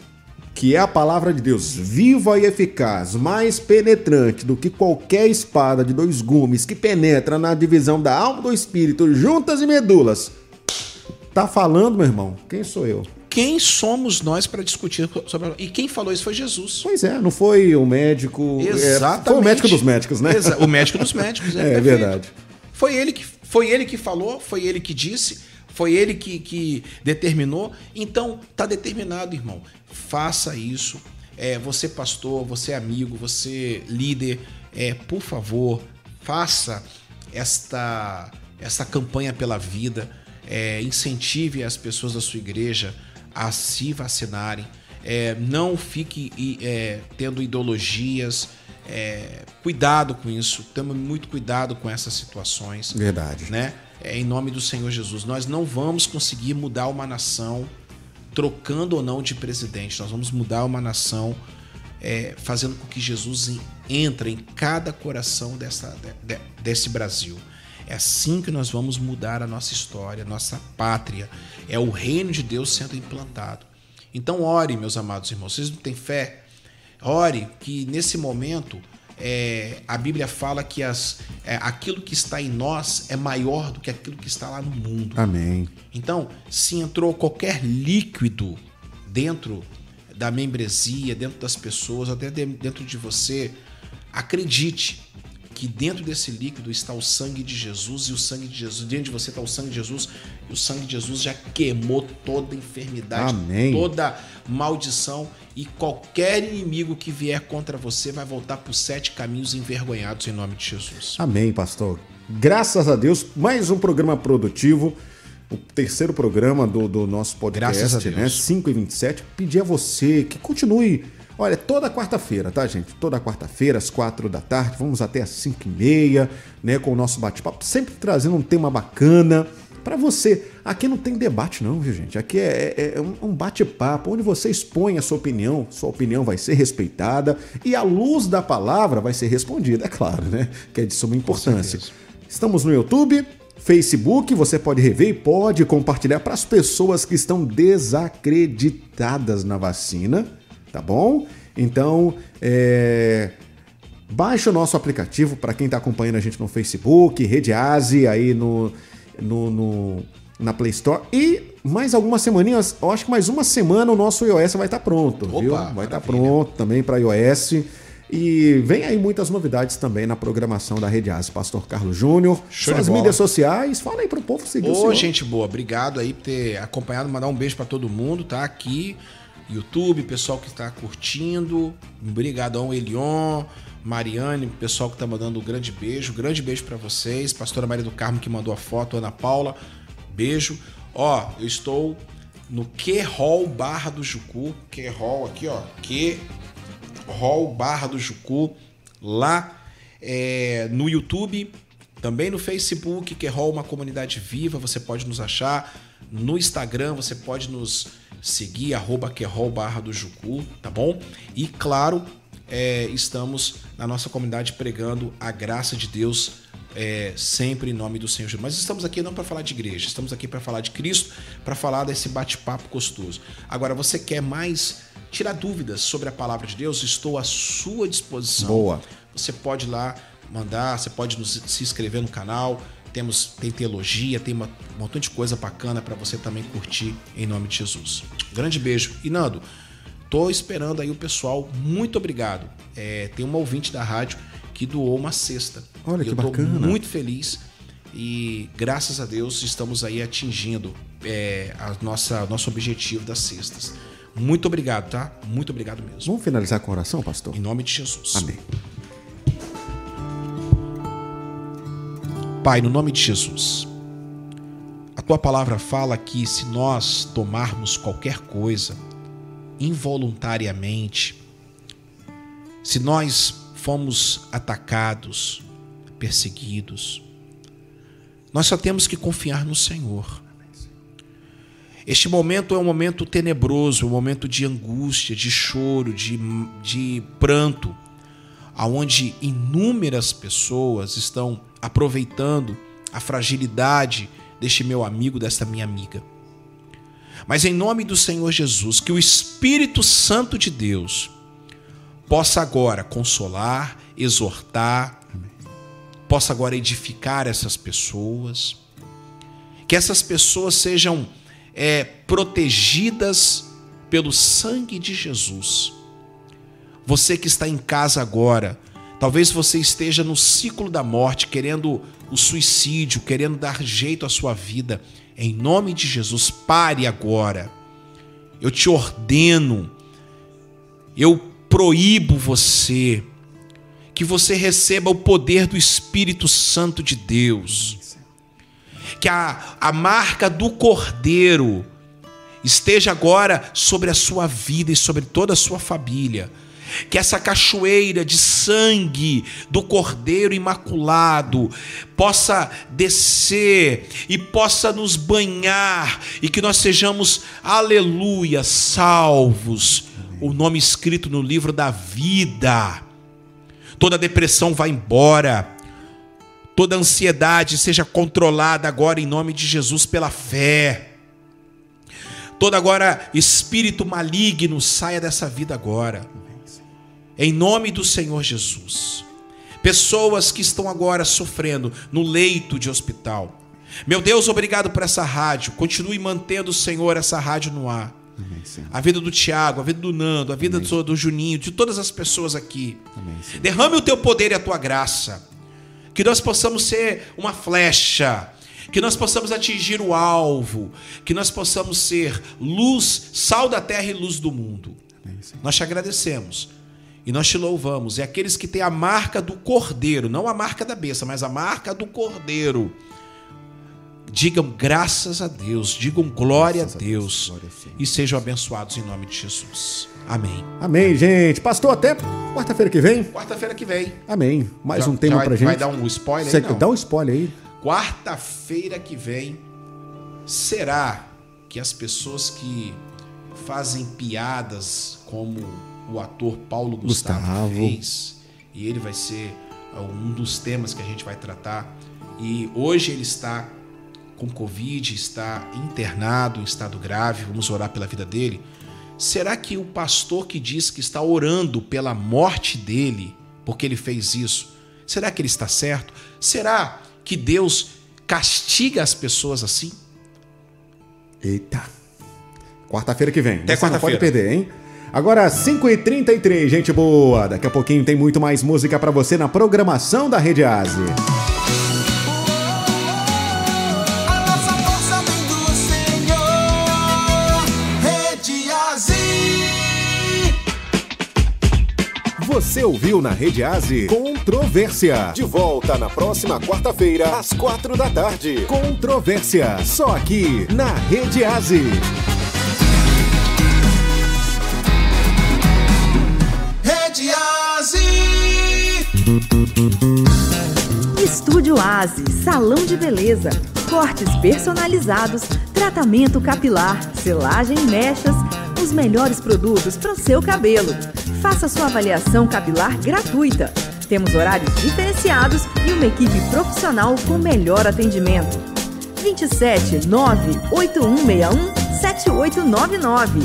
que é a palavra de Deus viva e eficaz, mais penetrante do que qualquer espada de dois gumes que penetra na divisão da alma do espírito, juntas e medulas. Tá falando, meu irmão? Quem sou eu? Quem somos nós para discutir sobre E quem falou isso foi Jesus. Pois é, não foi o médico. Exatamente. É, foi o médico dos médicos, né? Exa o médico dos médicos, é, é verdade. Foi ele que foi ele que falou, foi ele que disse, foi ele que, que determinou. Então, tá determinado, irmão faça isso. É, você pastor, você amigo, você líder, é, por favor, faça esta, esta campanha pela vida. É, incentive as pessoas da sua igreja a se vacinarem. É, não fique é, tendo ideologias. É, cuidado com isso. Tome muito cuidado com essas situações. Verdade. Né? É, em nome do Senhor Jesus. Nós não vamos conseguir mudar uma nação trocando ou não de presidente. Nós vamos mudar uma nação é, fazendo com que Jesus entre em cada coração dessa, de, desse Brasil. É assim que nós vamos mudar a nossa história, nossa pátria. É o reino de Deus sendo implantado. Então, ore, meus amados irmãos. Vocês não têm fé? Ore que nesse momento é, a Bíblia fala que as, é, aquilo que está em nós é maior do que aquilo que está lá no mundo. Amém. Então, se entrou qualquer líquido dentro da membresia, dentro das pessoas, até dentro de você, acredite que dentro desse líquido está o sangue de Jesus e o sangue de Jesus, dentro de você está o sangue de Jesus e o sangue de Jesus já queimou toda enfermidade, Amém. toda maldição e qualquer inimigo que vier contra você vai voltar por sete caminhos envergonhados em nome de Jesus. Amém, pastor. Graças a Deus, mais um programa produtivo o terceiro programa do, do nosso podcast, Graças a Deus. né? 5 e 27. Pedir a você que continue Olha, toda quarta-feira, tá, gente? Toda quarta-feira, às quatro da tarde, vamos até às cinco e meia, né? Com o nosso bate-papo, sempre trazendo um tema bacana, para você. Aqui não tem debate, não, viu, gente? Aqui é, é, é um bate-papo onde você expõe a sua opinião, sua opinião vai ser respeitada e a luz da palavra vai ser respondida, é claro, né? Que é de suma importância. Estamos no YouTube, Facebook, você pode rever e pode compartilhar para as pessoas que estão desacreditadas na vacina, tá bom? Então, é, Baixe o nosso aplicativo para quem está acompanhando a gente no Facebook, Rede Asi, aí no, no, no, na Play Store. E mais algumas semaninhas, eu acho que mais uma semana o nosso iOS vai estar tá pronto, Opa, viu? Vai estar tá pronto também para iOS. E vem aí muitas novidades também na programação da Rede Asi. Pastor Carlos Júnior, suas mídias sociais, fala aí para o povo seguir Ô, o gente boa, obrigado aí por ter acompanhado, mandar um beijo para todo mundo, tá? Aqui, YouTube, pessoal que está curtindo, obrigadão Elion, Mariane, pessoal que está mandando um grande beijo, grande beijo para vocês. Pastora Maria do Carmo que mandou a foto, Ana Paula, beijo. Ó, eu estou no Que Hall Barra do Jucu, Que Hall aqui, ó, Que Hall Barra do Jucu, lá é, no YouTube, também no Facebook, Que Hall uma comunidade viva, você pode nos achar. No Instagram, você pode nos seguir, arroba Barra do Jucu, tá bom? E claro, é, estamos na nossa comunidade pregando a graça de Deus é, sempre em nome do Senhor Jesus. Mas estamos aqui não para falar de igreja, estamos aqui para falar de Cristo, para falar desse bate-papo gostoso. Agora, você quer mais tirar dúvidas sobre a palavra de Deus? Estou à sua disposição. Boa. Você pode ir lá mandar, você pode nos, se inscrever no canal. Temos tem teologia, tem uma, um montão de coisa bacana para você também curtir em nome de Jesus. Grande beijo. E Nando, Tô esperando aí o pessoal. Muito obrigado. É, tem uma ouvinte da rádio que doou uma cesta. Olha que eu tô bacana. Muito feliz e graças a Deus estamos aí atingindo é, a nossa nosso objetivo das cestas. Muito obrigado, tá? Muito obrigado mesmo. Vamos finalizar com oração, pastor? Em nome de Jesus. Amém. Pai, no nome de Jesus. A tua palavra fala que se nós tomarmos qualquer coisa involuntariamente, se nós fomos atacados, perseguidos, nós só temos que confiar no Senhor. Este momento é um momento tenebroso, um momento de angústia, de choro, de, de pranto, aonde inúmeras pessoas estão aproveitando a fragilidade deste meu amigo, desta minha amiga. Mas em nome do Senhor Jesus, que o Espírito Santo de Deus possa agora consolar, exortar, possa agora edificar essas pessoas, que essas pessoas sejam é, protegidas pelo sangue de Jesus. Você que está em casa agora, talvez você esteja no ciclo da morte, querendo o suicídio, querendo dar jeito à sua vida. Em nome de Jesus, pare agora. Eu te ordeno, eu proíbo você que você receba o poder do Espírito Santo de Deus. Que a, a marca do Cordeiro esteja agora sobre a sua vida e sobre toda a sua família que essa cachoeira de sangue do Cordeiro Imaculado possa descer e possa nos banhar e que nós sejamos, aleluia, salvos. O nome escrito no livro da vida. Toda depressão vai embora. Toda ansiedade seja controlada agora em nome de Jesus pela fé. Todo agora espírito maligno saia dessa vida agora em nome do Senhor Jesus. Pessoas que estão agora sofrendo no leito de hospital. Meu Deus, obrigado por essa rádio. Continue mantendo, Senhor, essa rádio no ar. Amém, a vida do Tiago, a vida do Nando, a vida do, do, Juninho, de todas as pessoas aqui. Amém, Derrame o teu poder e a tua graça. Que nós possamos ser uma flecha. Que nós possamos atingir o alvo. Que nós possamos ser luz, sal da terra e luz do mundo. Amém, nós te agradecemos e nós te louvamos. E aqueles que têm a marca do cordeiro, não a marca da besta, mas a marca do cordeiro. Digam graças a Deus, digam glória graças a Deus, a Deus glória e sejam abençoados em nome de Jesus. Amém. Amém, gente. Pastor, até quarta-feira que vem. Quarta-feira que vem. Amém. Mais já, um tema vai, pra gente. Vai dar um spoiler aí? Não? Dá um spoiler aí. Quarta-feira que vem será que as pessoas que fazem piadas como o ator Paulo Gustavo, Gustavo. fez, e ele vai ser um dos temas que a gente vai tratar, e hoje ele está com Covid, está internado em estado grave, vamos orar pela vida dele. Será que o pastor que diz que está orando pela morte dele, porque ele fez isso, será que ele está certo? Será que Deus castiga as pessoas assim? Eita. Quarta-feira que vem. Até quarta-feira. pode perder, hein? Agora, 5h33, gente boa. Daqui a pouquinho tem muito mais música para você na programação da Rede Ásia. Você ouviu na Rede Aze Controvérsia. De volta na próxima quarta-feira, às quatro da tarde. Controvérsia. Só aqui na Rede Aze. Estúdio Aze, salão de beleza, cortes personalizados, tratamento capilar, selagem e mechas, os melhores produtos para o seu cabelo. Faça sua avaliação capilar gratuita. Temos horários diferenciados e uma equipe profissional com melhor atendimento. 27 98161 7899.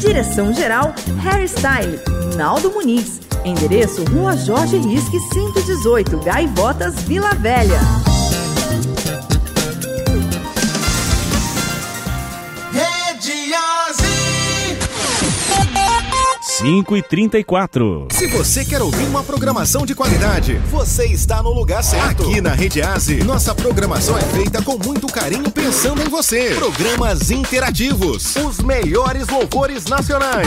Direção Geral Hairstyle, Naldo Muniz. Endereço Rua Jorge Risque 118, Gaivotas, Vila Velha. 5 e 34. Se você quer ouvir uma programação de qualidade, você está no lugar certo. Aqui na Rede Aze, nossa programação é feita com muito carinho pensando em você. Programas interativos, os melhores louvores nacionais.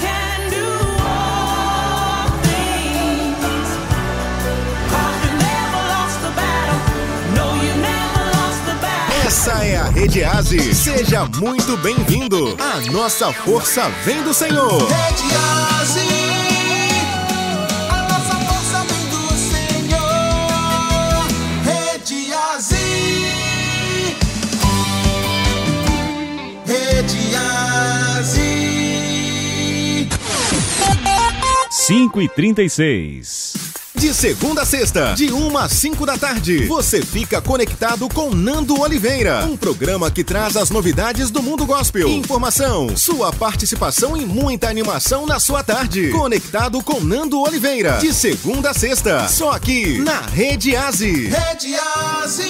Essa é a Rede Aze. Seja muito bem-vindo. A nossa força vem do Senhor. Rede Aze. 5 e 36. De segunda a sexta, de 1 às 5 da tarde, você fica conectado com Nando Oliveira, um programa que traz as novidades do mundo gospel, informação, sua participação e muita animação na sua tarde. Conectado com Nando Oliveira, de segunda a sexta, só aqui na Rede Aze. Rede Aze.